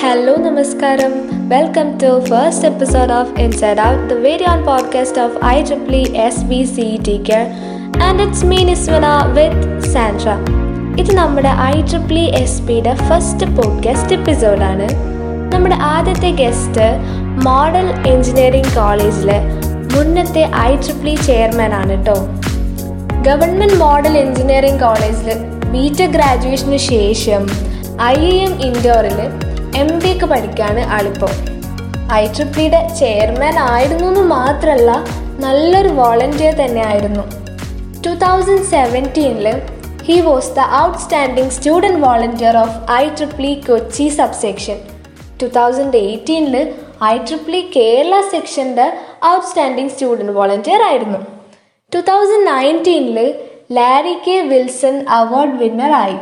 Hello, episode of inside out the very own podcast of I triple E S B C T Care, and it's me Niswana with Sandra ഇത് നമ്മുടെ I ട്രിപ്ലി S ബിയുടെ first podcast എപ്പിസോഡാണ് നമ്മുടെ ആദ്യത്തെ guest model engineering കോളേജിലെ മുന്നത്തെ I ട്രിപ്ലി chairman ആണ് കേട്ടോ ഗവൺമെന്റ് മോഡൽ എഞ്ചിനീയറിംഗ് കോളേജിൽ ബി ടെക് ഗ്രാജുവേഷന് ശേഷം ഐ എ എം ഇൻഡോറിൽ എം ബി ഒക്കെ പഠിക്കുകയാണ് ആളിപ്പോൾ ഐ ട്രിപ്പിയുടെ ചെയർമാൻ ആയിരുന്നു എന്ന് മാത്രമല്ല നല്ലൊരു വോളണ്ടിയർ തന്നെ ആയിരുന്നു two thousand സെവന്റീനിൽ he was the outstanding student volunteer of I triple E Kochi subsection two thousand എയ്റ്റീനിൽ I ട്രിപ്ലി Kerala സെക്ഷന്റെ ഔട്ട്സ്റ്റാൻഡിംഗ് സ്റ്റുഡന്റ് വോളണ്ടിയർ ആയിരുന്നു. ടു തൗസൻഡ് നയന്റീനിൽ ലാരി കെ വിൽസൺ അവാർഡ് വിന്നറായി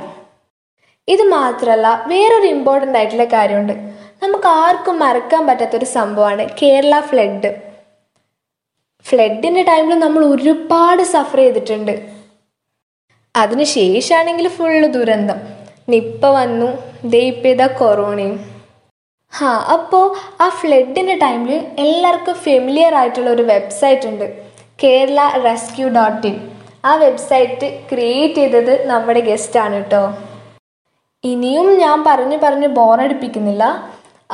ഇത് മാത്രമല്ല വേറൊരു ഇമ്പോർട്ടന്റ് ആയിട്ടുള്ള കാര്യമുണ്ട്. നമുക്ക് ആർക്കും മറക്കാൻ പറ്റാത്തൊരു സംഭവമാണ് കേരള ഫ്ലഡ് ഫ്ലഡിന്റെ ടൈമിൽ നമ്മൾ ഒരുപാട് സഫർ ചെയ്തിട്ടുണ്ട്. അതിന് ശേഷമാണെങ്കിൽ ഫുള്ള് ദുരന്തം. നിപ്പ വന്നു. ദയിപ്പേത കൊറോണയും ഹാ അപ്പോൾ ആ ഫ്ലഡിന്റെ ടൈമിൽ എല്ലാവർക്കും ഫെമിലിയർ ആയിട്ടുള്ള ഒരു വെബ്സൈറ്റ് ഉണ്ട്. കേരള റെസ്ക്യൂ ഡോട്ട് ഇൻ ആ വെബ്സൈറ്റ് ക്രിയേറ്റ് ചെയ്തത് നമ്മുടെ ഗസ്റ്റാണ് കേട്ടോ ഇനിയും ഞാൻ പറഞ്ഞു പറഞ്ഞു ബോറടിപ്പിക്കുന്നില്ല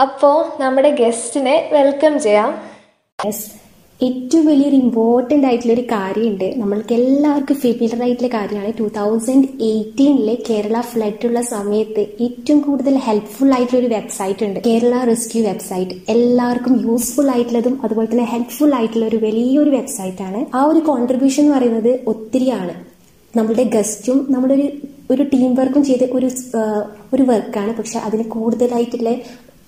അപ്പോ നമ്മുടെ ഗസ്റ്റിനെ വെൽക്കം ചെയ്യാം. ഏറ്റവും വലിയൊരു ഇമ്പോർട്ടന്റ് ആയിട്ടുള്ള ഒരു കാര്യമുണ്ട്. നമ്മൾക്ക് എല്ലാവർക്കും ഫെമിലർ ആയിട്ടുള്ള കാര്യമാണ്. ടൂ തൗസൻഡ് എയ്റ്റീനിലെ കേരള ഫ്ലഡ് ഉള്ള സമയത്ത് ഏറ്റവും കൂടുതൽ ഹെൽപ്ഫുൾ ആയിട്ടുള്ള ഒരു വെബ്സൈറ്റ് ഉണ്ട്. കേരള റെസ്ക്യൂ വെബ്സൈറ്റ് എല്ലാവർക്കും യൂസ്ഫുൾ ആയിട്ടുള്ളതും അതുപോലെ തന്നെ ഹെൽപ്ഫുൾ ആയിട്ടുള്ള ഒരു വലിയൊരു വെബ്സൈറ്റ് ആണ്. ആ ഒരു കോൺട്രിബ്യൂഷൻ എന്ന് പറയുന്നത് ഒത്തിരിയാണ്. നമ്മളുടെ ഗസ്റ്റും നമ്മുടെ ഒരു ഒരു ടീം വർക്കും ചെയ്ത ഒരു ഒരു വർക്കാണ് പക്ഷെ അതിന് കൂടുതലായിട്ടുള്ള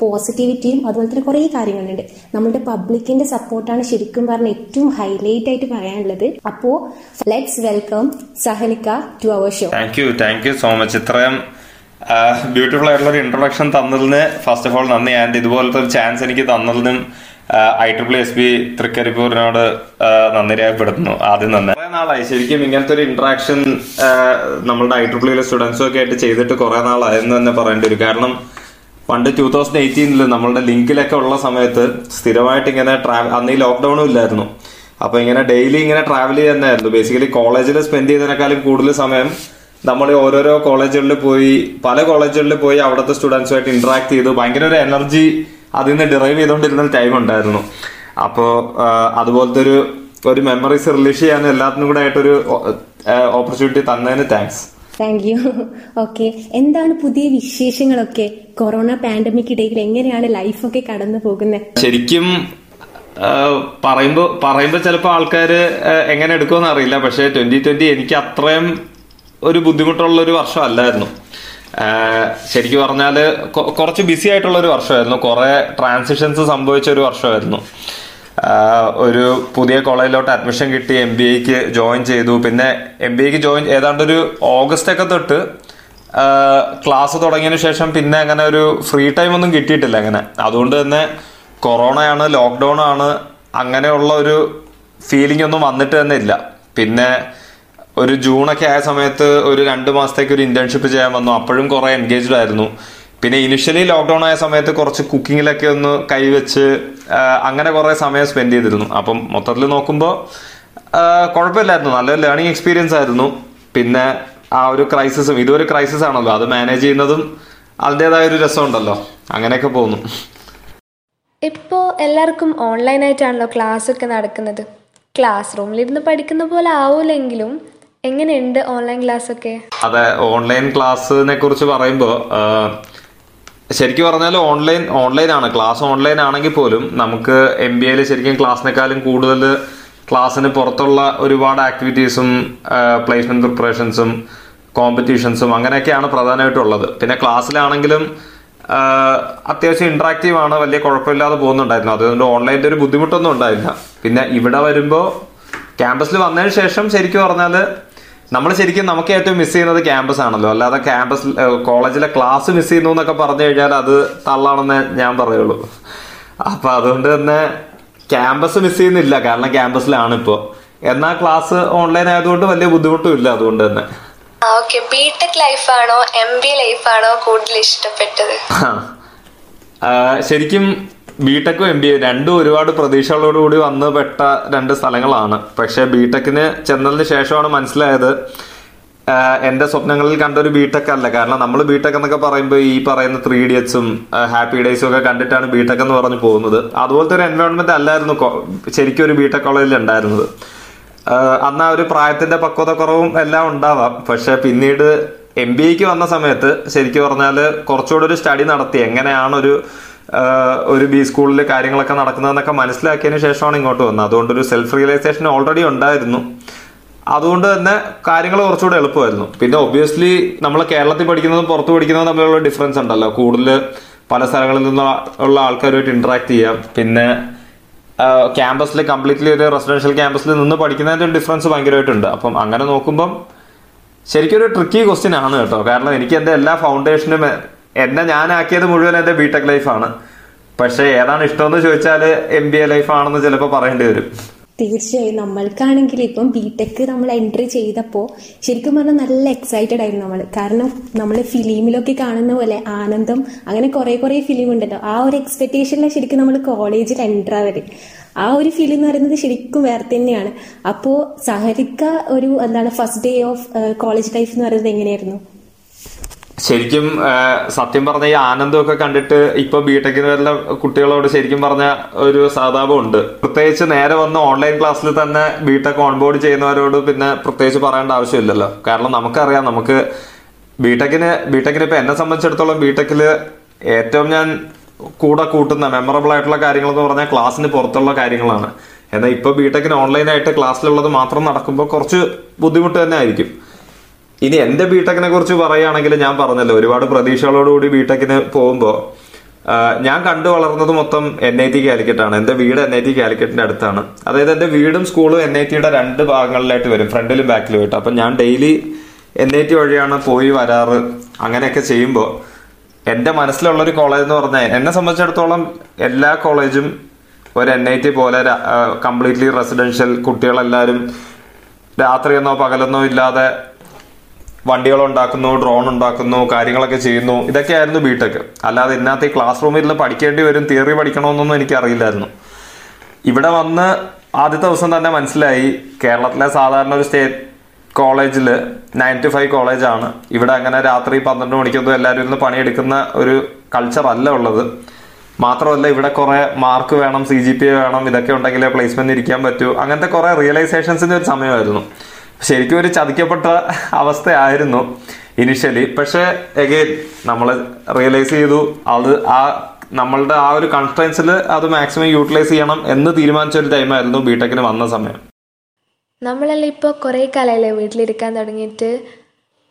പോസിറ്റിവിറ്റിയും അതുപോലെ തന്നെ കുറേ കാര്യങ്ങളുണ്ട്. നമ്മളുടെ പബ്ലിക്കിന്റെ സപ്പോർട്ടാണ് ശരിക്കും പറഞ്ഞ ഏറ്റവും ഹൈലൈറ്റ് ആയിട്ട് പറയാനുള്ളത്. അപ്പോ let's welcome Sahanika to our show thank you thank you so much ഇത്രയും ബ്യൂട്ടിഫുൾ ആയിട്ടുള്ള ഒരു ഇൻട്രൊഡക്ഷൻ തന്നതിന് ഫസ്റ്റ് ഓഫ് ഓൾ നന്ദി. ആൻഡ് ഇതുപോലത്തെ ഒരു ചാൻസ് എനിക്ക് തന്നതിനും ഐ ട്രിപ്പിൾ എസ് ബി തൃക്കരിപ്പൂരിനോട് നന്ദി രേഖപ്പെടുത്തുന്നു. ആദ്യം തന്നെ കുറെ നാളായി. ശരിക്കും ഇങ്ങനത്തെ ഒരു ഇന്ററാക്ഷൻ നമ്മളുടെ ഐ ട്രിപ്പിളിലെ സ്റ്റുഡൻസും ഒക്കെ ആയിട്ട് ചെയ്തിട്ട് കുറെ നാളായി എന്ന് തന്നെ പറയേണ്ടി വരും. കാരണം പണ്ട് ടൂ തൗസൻഡ് എയ്റ്റീനിൽ നമ്മളുടെ ലിങ്കിലൊക്കെ ഉള്ള സമയത്ത് സ്ഥിരമായിട്ട് ഇങ്ങനെ ട്രാവൽ അന്ന് ഈ ലോക്ക്ഡൌണും ഇല്ലായിരുന്നു. അപ്പൊ ഇങ്ങനെ ഡെയിലി ഇങ്ങനെ ട്രാവൽ ചെയ്യുന്നതായിരുന്നു. ബേസിക്കലി കോളേജിൽ സ്പെൻഡ് ചെയ്തതിനേക്കാളും കൂടുതൽ സമയം നമ്മൾ ഓരോരോ കോളേജുകളിൽ പോയി പല കോളേജുകളിൽ പോയി അവിടുത്തെ സ്റ്റുഡൻസുമായിട്ട് ഇന്ററാക്ട് ചെയ്തു ഭയങ്കര ഒരു എനർജി അതിൽ നിന്ന് ഡിറൈവ് ചെയ്തുകൊണ്ടിരുന്ന ടൈം ഉണ്ടായിരുന്നു. അപ്പോ അതുപോലത്തെ ഒരു ഒരു മെമ്മറീസ് റിലീസ് ചെയ്യാൻ എല്ലാത്തിനും കൂടെ ആയിട്ടൊരു ഓപ്പർച്യൂണിറ്റി തന്നതിന് താങ്ക്സ് താങ്ക് യു ഓക്കെ എന്താണ് പുതിയ വിശേഷങ്ങളൊക്കെ? കൊറോണ പാൻഡമിക് ഇടയിൽ എങ്ങനെയാണ് ലൈഫൊക്കെ കടന്നു പോകുന്നത് ശരിക്കും പറയുമ്പോ പറയുമ്പോ ചിലപ്പോ ആൾക്കാര് എങ്ങനെ എടുക്കുമെന്ന് അറിയില്ല. പക്ഷെ ട്വന്റി ട്വന്റി എനിക്ക് അത്രയും ഒരു ബുദ്ധിമുട്ടുള്ള ഒരു വർഷം അല്ലായിരുന്നു. ശരിക്കും പറഞ്ഞാൽ കുറച്ച് ബിസി ആയിട്ടുള്ള ഒരു വർഷമായിരുന്നു. കുറെ ട്രാൻസിഷൻസ് സംഭവിച്ച ഒരു വർഷമായിരുന്നു ഒരു പുതിയ കോളേജിലോട്ട് അഡ്മിഷൻ കിട്ടി എം ബി എക്ക് ജോയിൻ ചെയ്തു. പിന്നെ എം ബി എക്ക് ജോയിൻ ഏതാണ്ട് ഒരു ഓഗസ്റ്റ് ഒക്കെ തൊട്ട് ക്ലാസ് തുടങ്ങിയതിന് ശേഷം പിന്നെ അങ്ങനെ ഒരു ഫ്രീ ടൈം ഒന്നും കിട്ടിയിട്ടില്ല അങ്ങനെ. അതുകൊണ്ട് തന്നെ കൊറോണയാണ് ലോക്ക്ഡൗൺ ആണ് അങ്ങനെയുള്ള ഒരു ഫീലിംഗ് ഒന്നും വന്നിട്ട് തന്നെ ഇല്ല. പിന്നെ ഒരു ജൂണൊക്കെ ആയ സമയത്ത് ഒരു രണ്ട് മാസത്തേക്ക് ഒരു ഇന്റേൺഷിപ്പ് ചെയ്യാൻ വന്നു. അപ്പോഴും കുറെ എൻഗേജ്ഡ് ആയിരുന്നു. പിന്നെ ഇനിഷ്യലി ലോക്ക്ഡൌൺ ആയ സമയത്ത് കുറച്ച് കുക്കിങ്ങിലൊക്കെ ഒന്ന് കൈവച്ച് അങ്ങനെ കുറെ സമയം സ്പെൻഡ് ചെയ്തിരുന്നു. അപ്പം മൊത്തത്തിൽ നോക്കുമ്പോൾ കുഴപ്പമില്ലായിരുന്നു. നല്ല ലേണിംഗ് എക്സ്പീരിയൻസ് ആയിരുന്നു. പിന്നെ ആ ഒരു ക്രൈസിസും ഇതൊരു ക്രൈസിസ് ആണല്ലോ. അത് മാനേജ് ചെയ്യുന്നതും അതിന്റെതായ ഒരു രസമുണ്ടല്ലോ. അങ്ങനെയൊക്കെ പോകുന്നു. ഇപ്പോൾ എല്ലാവർക്കും ഓൺലൈനായിട്ടാണല്ലോ ക്ലാസ് ഒക്കെ നടക്കുന്നത്. ക്ലാസ് റൂമിലിരുന്ന് പഠിക്കുന്ന പോലെ ആവൂലെങ്കിലും എങ്ങനെയുണ്ട് ഓൺലൈൻ ക്ലാസ് ഒക്കെ? അതെ ഓൺലൈൻ ക്ലാസ്സിനെ കുറിച്ച് പറയുമ്പോൾ ശരിക്കും പറഞ്ഞാൽ ഓൺലൈൻ ഓൺലൈൻ ആണ്. ക്ലാസ് ഓൺലൈൻ ആണെങ്കിൽ പോലും നമുക്ക് എം ബി എയിൽ ശരിക്കും ക്ലാസ്സിനെക്കാളും കൂടുതൽ ക്ലാസ്സിന് പുറത്തുള്ള ഒരുപാട് ആക്ടിവിറ്റീസും പ്ലേസ്മെന്റ് പ്രിപ്പറേഷൻസും കോമ്പറ്റീഷൻസും അങ്ങനെയൊക്കെയാണ് പ്രധാനമായിട്ടുള്ളത്. പിന്നെ ക്ലാസ്സിലാണെങ്കിലും അത്യാവശ്യം ഇന്ററാക്റ്റീവ് ആണ്. വലിയ കുഴപ്പമില്ലാതെ പോകുന്നുണ്ടായിരുന്നു. അതുകൊണ്ട് ഓൺലൈന്റെ ഒരു ബുദ്ധിമുട്ടൊന്നും ഉണ്ടായില്ല. പിന്നെ ഇവിടെ വരുമ്പോൾ ക്യാമ്പസിൽ വന്നതിന് ശേഷം ശരിക്കും പറഞ്ഞാൽ നമ്മൾ ശരിക്കും നമുക്ക് ഏറ്റവും മിസ് ചെയ്യുന്നത് ക്യാമ്പസ് ആണല്ലോ. അല്ലാതെ ക്യാമ്പസ് കോളേജിലെ ക്ലാസ് മിസ് ചെയ്യുന്നു എന്നൊക്കെ പറഞ്ഞു കഴിഞ്ഞാൽ അത് തള്ളാണെന്ന് ഞാൻ പറയുള്ളൂ. അപ്പൊ അതുകൊണ്ട് തന്നെ ക്യാമ്പസ് മിസ് ചെയ്യുന്നില്ല. കാരണം ക്യാമ്പസിലാണ് ഇപ്പോ എന്നാ ക്ലാസ് ഓൺലൈൻ ആയതുകൊണ്ട് വലിയ ബുദ്ധിമുട്ടും ഇല്ല അതുകൊണ്ട് തന്നെ. ഓക്കെ ബിടെക് ലൈഫാണോ എം ബി ലൈഫാണോ കൂടുതൽ ഇഷ്ടപ്പെട്ടത്? ശരിക്കും ബിടെക്കും എം ബി എ രണ്ടും ഒരുപാട് പ്രതീക്ഷകളോടുകൂടി വന്ന് പെട്ട രണ്ട് സ്ഥലങ്ങളാണ്. പക്ഷെ ബിടെക്കിന് ചെന്നതിന് ശേഷമാണ് മനസ്സിലായത് എന്റെ സ്വപ്നങ്ങളിൽ കണ്ട ഒരു ബിടെക് അല്ല. കാരണം നമ്മൾ ബിടെക് എന്നൊക്കെ പറയുമ്പോൾ ഈ പറയുന്ന ത്രീ ഇഡിയറ്റ്സും ഹാപ്പി ഡേയ്സും ഒക്കെ കണ്ടിട്ടാണ് ബിടെക് എന്ന് പറഞ്ഞു പോകുന്നത്. അതുപോലത്തെ ഒരു എൻവയോൺമെന്റ് അല്ലായിരുന്നു ശരിക്കും ഒരു ബിടെക് കോളേജിൽ ഉണ്ടായിരുന്നത്. അന്ന് ആ ഒരു പ്രായത്തിന്റെ പക്വത കുറവും എല്ലാം ഉണ്ടാവാം. പക്ഷെ പിന്നീട് എം ബി എക്ക് വന്ന സമയത്ത് ശരിക്കും പറഞ്ഞാൽ കുറച്ചുകൂടെ ഒരു സ്റ്റഡി നടത്തി. എങ്ങനെയാണ് ഒരു ഒരു ബി സ്കൂളിൽ കാര്യങ്ങളൊക്കെ നടക്കുന്നതെന്നൊക്കെ മനസ്സിലാക്കിയതിന് ശേഷമാണ് ഇങ്ങോട്ട് വന്നത്. അതുകൊണ്ട് ഒരു സെൽഫ് റിയലൈസേഷൻ ഓൾറെഡി ഉണ്ടായിരുന്നു. അതുകൊണ്ട് തന്നെ കാര്യങ്ങൾ കുറച്ചുകൂടെ എളുപ്പമായിരുന്നു. പിന്നെ ഒബ്വിയസ്ലി നമ്മൾ കേരളത്തിൽ പഠിക്കുന്നതും പുറത്ത് പഠിക്കുന്നതും തമ്മിലുള്ള ഡിഫറൻസ് ഉണ്ടല്ലോ. കൂടുതൽ പല സ്ഥലങ്ങളിൽ നിന്നുള്ള ആൾക്കാരുമായിട്ട് ഇന്ററാക്ട് ചെയ്യാം. പിന്നെ ക്യാമ്പസിൽ കംപ്ലീറ്റ്ലി ഒരു റെസിഡൻഷ്യൽ ക്യാമ്പസിൽ നിന്ന് പഠിക്കുന്നതിന്റെ ഡിഫറൻസ് ഭയങ്കരമായിട്ടുണ്ട്. അപ്പം അങ്ങനെ നോക്കുമ്പം ശരിക്കും ഒരു ട്രിക്കി ക്വസ്റ്റ്യൻ ആണ് കേട്ടോ. കാരണം എനിക്ക് എന്റെ എല്ലാ ഫൗണ്ടേഷനും എന്നെ ഞാനാക്കിയത് മുഴുവൻ എന്റെ ബിടെക് ലൈഫാണ് പക്ഷെ ഏതാണ് ഇഷ്ടമെന്ന് ചോദിച്ചാൽ എം ബി എ ലൈഫ് ആണെന്ന് ചിലപ്പോൾ പറയേണ്ടി വരും. തീർച്ചയായും നമ്മൾക്കാണെങ്കിൽ ഇപ്പം ബിടെക് നമ്മൾ എൻട്രി ചെയ്തപ്പോൾ ശരിക്കും പറഞ്ഞാൽ നല്ല എക്സൈറ്റഡ് ആയിരുന്നു നമ്മൾ. കാരണം നമ്മൾ ഫിലിമിലൊക്കെ കാണുന്ന പോലെ ആനന്ദം അങ്ങനെ കുറെ കുറെ ഫിലിം ഉണ്ടല്ലോ. ആ ഒരു എക്സ്പെക്ടേഷനിലാണ് ശരിക്കും നമ്മൾ കോളേജിൽ എന്റർ ആവരുത് ആ ഒരു ഫീൽ എന്ന് പറയുന്നത് ശരിക്കും വേറെ തന്നെയാണ്. അപ്പോൾ സഹരിക്ക ഒരു എന്താണ് first day of college life എന്ന് പറയുന്നത് എങ്ങനെയായിരുന്നു? ശരിക്കും സത്യം പറഞ്ഞ ഈ ആനന്ദമൊക്കെ കണ്ടിട്ട് ഇപ്പൊ ബിടെക്കിന് വരുന്ന കുട്ടികളോട് ശരിക്കും പറഞ്ഞ ഒരു സഹതാപമുണ്ട്. പ്രത്യേകിച്ച് നേരെ വന്ന് ഓൺലൈൻ ക്ലാസ്സിൽ തന്നെ ബിടെക് ഓൺബോർഡ് ചെയ്യുന്നവരോട് പിന്നെ പ്രത്യേകിച്ച് പറയേണ്ട ആവശ്യമില്ലല്ലോ. കാരണം നമുക്കറിയാം നമുക്ക് ബിടെക്കിന് ബിടെക്കിന് ഇപ്പൊ എന്നെ സംബന്ധിച്ചിടത്തോളം ബിടെക്കിൽ ഏറ്റവും ഞാൻ കൂടെ കൂട്ടുന്ന മെമ്മറബിൾ ആയിട്ടുള്ള കാര്യങ്ങൾ എന്ന് പറഞ്ഞാൽ ക്ലാസ്സിന് പുറത്തുള്ള കാര്യങ്ങളാണ്. എന്നാൽ ഇപ്പൊ ബിടെക്കിന് ഓൺലൈനായിട്ട് ക്ലാസ്സിലുള്ളത് മാത്രം നടക്കുമ്പോൾ കുറച്ച് ബുദ്ധിമുട്ട് തന്നെ ആയിരിക്കും. ഇനി എന്റെ ബിടെക്കിനെ കുറിച്ച് പറയുകയാണെങ്കിൽ ഞാൻ പറഞ്ഞല്ലോ ഒരുപാട് പ്രതീക്ഷകളോടുകൂടി ബിടെക്കിന് പോകുമ്പോൾ ഞാൻ കണ്ടു വളർന്നത് മൊത്തം എൻ ഐ ടി കാലിക്കറ്റാണ് എന്റെ വീട് എൻ ഐ ടി കാലിക്കറ്റിന്റെ അടുത്താണ്. അതായത് എന്റെ വീടും സ്കൂളും എൻ ഐ ടിയുടെ രണ്ട് ഭാഗങ്ങളിലായിട്ട് വരും ഫ്രണ്ടിലും ബാക്കിലും ആയിട്ട്. അപ്പൊ ഞാൻ ഡെയിലി എൻ ഐ ടി വഴിയാണ് പോയി വരാറ് അങ്ങനെയൊക്കെ ചെയ്യുമ്പോൾ എന്റെ മനസ്സിലുള്ളൊരു കോളേജ് എന്ന് പറഞ്ഞാൽ എന്നെ സംബന്ധിച്ചിടത്തോളം എല്ലാ കോളേജും ഒരു എൻ ഐ ടി പോലെ കംപ്ലീറ്റ്ലി റെസിഡൻഷ്യൽ കുട്ടികളെല്ലാവരും രാത്രിയെന്നോ പകലെന്നോ ഇല്ലാതെ വണ്ടികൾ ഉണ്ടാക്കുന്നു ഡ്രോൺ ഉണ്ടാക്കുന്നു കാര്യങ്ങളൊക്കെ ചെയ്യുന്നു. ഇതൊക്കെയായിരുന്നു ബിടെക് അല്ലാതെ ഇതിനകത്ത് ഈ ക്ലാസ് റൂമിൽ ഇരുന്ന് പഠിക്കേണ്ടി വരും തിയറി പഠിക്കണമെന്നൊന്നും എനിക്ക് അറിയില്ലായിരുന്നു ഇവിടെ വന്ന് ആദ്യത്തെ ദിവസം തന്നെ മനസ്സിലായി കേരളത്തിലെ സാധാരണ ഒരു സ്റ്റേറ്റ് കോളേജിൽ നയൻ ടു ഫൈവ് കോളേജാണ് ഇവിടെ അങ്ങനെ രാത്രി പന്ത്രണ്ട് മണിക്കൊന്നും എല്ലാവരും ഇരുന്ന് പണിയെടുക്കുന്ന ഒരു കൾച്ചർ അല്ല ഉള്ളത്. മാത്രമല്ല ഇവിടെ കുറെ മാർക്ക് വേണം സി ജി പി വേണം ഇതൊക്കെ ഉണ്ടെങ്കിലേ പ്ലേസ്മെന്റ് ഇരിക്കാൻ പറ്റൂ. അങ്ങനത്തെ കുറെ റിയലൈസേഷൻസിന്റെ ഒരു സമയമായിരുന്നു. ശരിക്കും ഒരു ചതിക്കപ്പെട്ട അവസ്ഥയായിരുന്നു ഇനിഷ്യലി പക്ഷേ എഗെയിൻ നമ്മൾ റിയലൈസ് ചെയ്തു. അത് ആ നമ്മളുടെ ആ ഒരു കൺസ്ട്രൻസിൽ അത് മാക്സിമം യൂട്ടിലൈസ് ചെയ്യണം എന്ന് തീരുമാനിച്ച ഒരു ടൈമായിരുന്നു ബിടെക്കിന് വന്ന സമയം. നമ്മളെല്ലാം ഇപ്പോൾ കുറേ കാലമല്ലേ വീട്ടിലിരിക്കാൻ തുടങ്ങിയിട്ട്?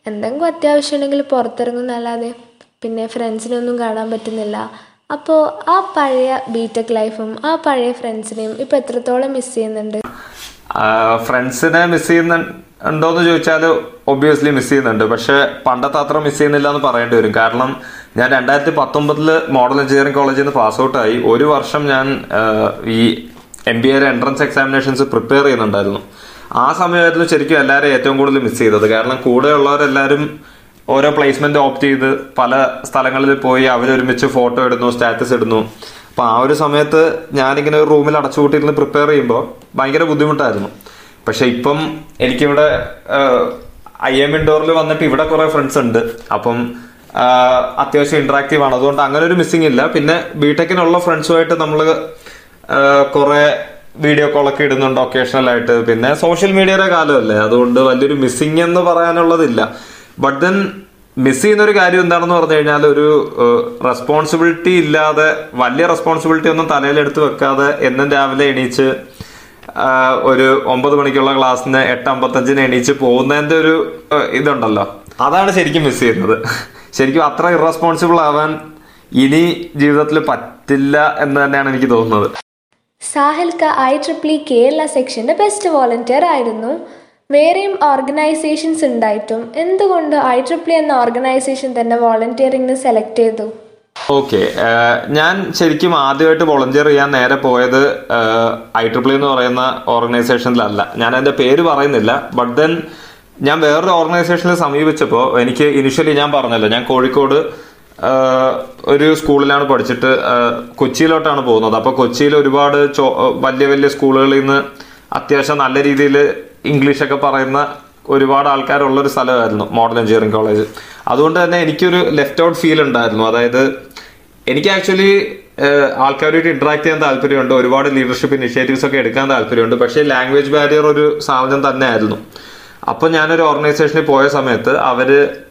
എന്തെങ്കിലും അത്യാവശ്യം ഉണ്ടെങ്കിൽ പുറത്തിറങ്ങുന്നല്ലാതെ പിന്നെ ഫ്രണ്ട്സിനൊന്നും കാണാൻ പറ്റുന്നില്ല. അപ്പോൾ ആ പഴയ ബിടെക് ലൈഫും ആ പഴയ ഫ്രണ്ട്സിനെയും ഇപ്പോൾ എത്രത്തോളം മിസ് ചെയ്യുന്നുണ്ട്? ഫ്രണ്ട്സിനെ മിസ് ചെയ്യുന്നുണ്ടോന്ന് ചോദിച്ചാൽ ഒബ്വിയസ്ലി മിസ് ചെയ്യുന്നുണ്ട്. പക്ഷെ പണ്ടത്തെ അത്ര മിസ് ചെയ്യുന്നില്ല എന്ന് പറയേണ്ടി വരും. കാരണം ഞാൻ രണ്ടായിരത്തി പത്തൊമ്പതിൽ മോഡൽ എഞ്ചിനീയറിംഗ് കോളേജിൽ നിന്ന് പാസ് ഔട്ടായി ഒരു വർഷം ഞാൻ ഈ എം ബി എയുടെ എൻട്രൻസ് എക്സാമിനേഷൻസ് പ്രിപ്പയർ ചെയ്യുന്നുണ്ടായിരുന്നു. ആ സമയമായിരുന്നു ശരിക്കും എല്ലാവരും ഏറ്റവും കൂടുതൽ മിസ് ചെയ്തത്. കാരണം കൂടെയുള്ളവരെല്ലാവരും ഓരോ പ്ലേസ്മെന്റ് ഓപ്റ്റ് ചെയ്ത് പല സ്ഥലങ്ങളിൽ പോയി അവരൊരുമിച്ച് ഫോട്ടോ ഇടുന്നു സ്റ്റാറ്റസ് ഇടുന്നു. അപ്പൊ ആ ഒരു സമയത്ത് ഞാനിങ്ങനെ ഒരു റൂമിൽ അടച്ചുകൂട്ടിയിരുന്ന് പ്രിപ്പയർ ചെയ്യുമ്പോൾ ഭയങ്കര ബുദ്ധിമുട്ടായിരുന്നു. പക്ഷെ ഇപ്പം എനിക്കിവിടെ ഐ എം ഇൻഡോറിൽ വന്നിട്ട് ഇവിടെ കുറെ ഫ്രണ്ട്സ് ഉണ്ട്. അപ്പം അത്യാവശ്യം ഇന്ററാക്റ്റീവ് ആണ്. അതുകൊണ്ട് അങ്ങനെ ഒരു മിസ്സിംഗ് ഇല്ല. പിന്നെ ബിടെക്കിനുള്ള ഫ്രണ്ട്സുമായിട്ട് നമ്മൾ കുറെ വീഡിയോ കോളൊക്കെ ഇടുന്നുണ്ട് ഒക്കേഷണൽ ആയിട്ട്. പിന്നെ സോഷ്യൽ മീഡിയയുടെ കാലമല്ലേ? അതുകൊണ്ട് വലിയൊരു മിസ്സിംഗ് എന്ന് പറയാനുള്ളതില്ല. ബട്ട് ദെൻ മിസ് ചെയ്യുന്ന ഒരു കാര്യം എന്താണെന്ന് പറഞ്ഞു കഴിഞ്ഞാൽ ഒരു റെസ്പോൺസിബിലിറ്റി ഇല്ലാതെ വലിയ റെസ്പോൺസിബിലിറ്റി ഒന്നും തലയിലെടുത്ത് വെക്കാതെ എന്നും രാവിലെ എണീച്ച് ഒരു ഒമ്പത് മണിക്കുള്ള ക്ലാസ്സിന് എട്ട് അമ്പത്തഞ്ചിന് എണീച്ച് പോകുന്നതിന്റെ ഒരു ഇതുണ്ടല്ലോ. അതാണ് ശരിക്കും മിസ് ചെയ്യുന്നത്. ശരിക്കും അത്ര ഇറസ്പോൺസിബിൾ ആവാൻ ഇനി ജീവിതത്തിൽ പറ്റില്ല എന്ന് തന്നെയാണ് എനിക്ക് തോന്നുന്നത്. സാഹിൽക്ക ഐ ട്രിപ്പിൾ കേരള സെക്ഷന്റെ ബെസ്റ്റ് വോളണ്ടിയർ ആയിരുന്നു. വേറെയും ഓർഗനൈസേഷൻസ് ഉണ്ടായിട്ടും? എന്തുകൊണ്ട് ഐ ട്രിപ്പിൾ എന്ന ഓർഗനൈസേഷൻ തന്നെ വോളണ്ടിയറിംഗിന് സെലക്ട് ചെയ്തു? ഓക്കെ ഞാൻ ശരിക്കും ആദ്യമായിട്ട് വോളണ്ടിയർ ചെയ്യാൻ നേരെ പോയത് ഐ ട്രിപ്പിൾ എന്ന് പറയുന്ന ഓർഗനൈസേഷനിലല്ല ഞാൻ അതിന്റെ പേര് പറയുന്നില്ല. ബട്ട് ദെൻ ഞാൻ വേറൊരു ഓർഗനൈസേഷനിൽ സമീപിച്ചപ്പോൾ എനിക്ക് ഇനിഷ്യലി ഞാൻ പറഞ്ഞല്ലോ ഞാൻ കോഴിക്കോട് ഒരു സ്കൂളിലാണ് പഠിച്ചിട്ട് കൊച്ചിയിലോട്ടാണ് പോകുന്നത്. അപ്പൊ കൊച്ചിയിൽ ഒരുപാട് വലിയ വലിയ സ്കൂളുകളിൽ നിന്ന് അത്യാവശ്യം നല്ല രീതിയിൽ ഇംഗ്ലീഷൊക്കെ പറയുന്ന ഒരുപാട് ആൾക്കാരുള്ള ഒരു സ്ഥലമായിരുന്നു മോഡൽ എഞ്ചിനീയറിംഗ് കോളേജ്. അതുകൊണ്ട് തന്നെ എനിക്കൊരു ലെഫ്റ്റ് ഔട്ട് ഫീൽ ഉണ്ടായിരുന്നു. അതായത് എനിക്ക് ആക്ച്വലി ആൾക്കാരുമായിട്ട് ഇന്ററാക്ട് ചെയ്യാൻ താല്പര്യമുണ്ട്. ഒരുപാട് ലീഡർഷിപ്പ് ഇനിഷ്യേറ്റീവ്സ് ഒക്കെ എടുക്കാൻ താല്പര്യമുണ്ട്. പക്ഷേ ലാംഗ്വേജ് ബാരിയർ ഒരു സാധനം തന്നെയായിരുന്നു. അപ്പൊ ഞാനൊരു ഓർഗനൈസേഷനിൽ പോയ സമയത്ത് അവർ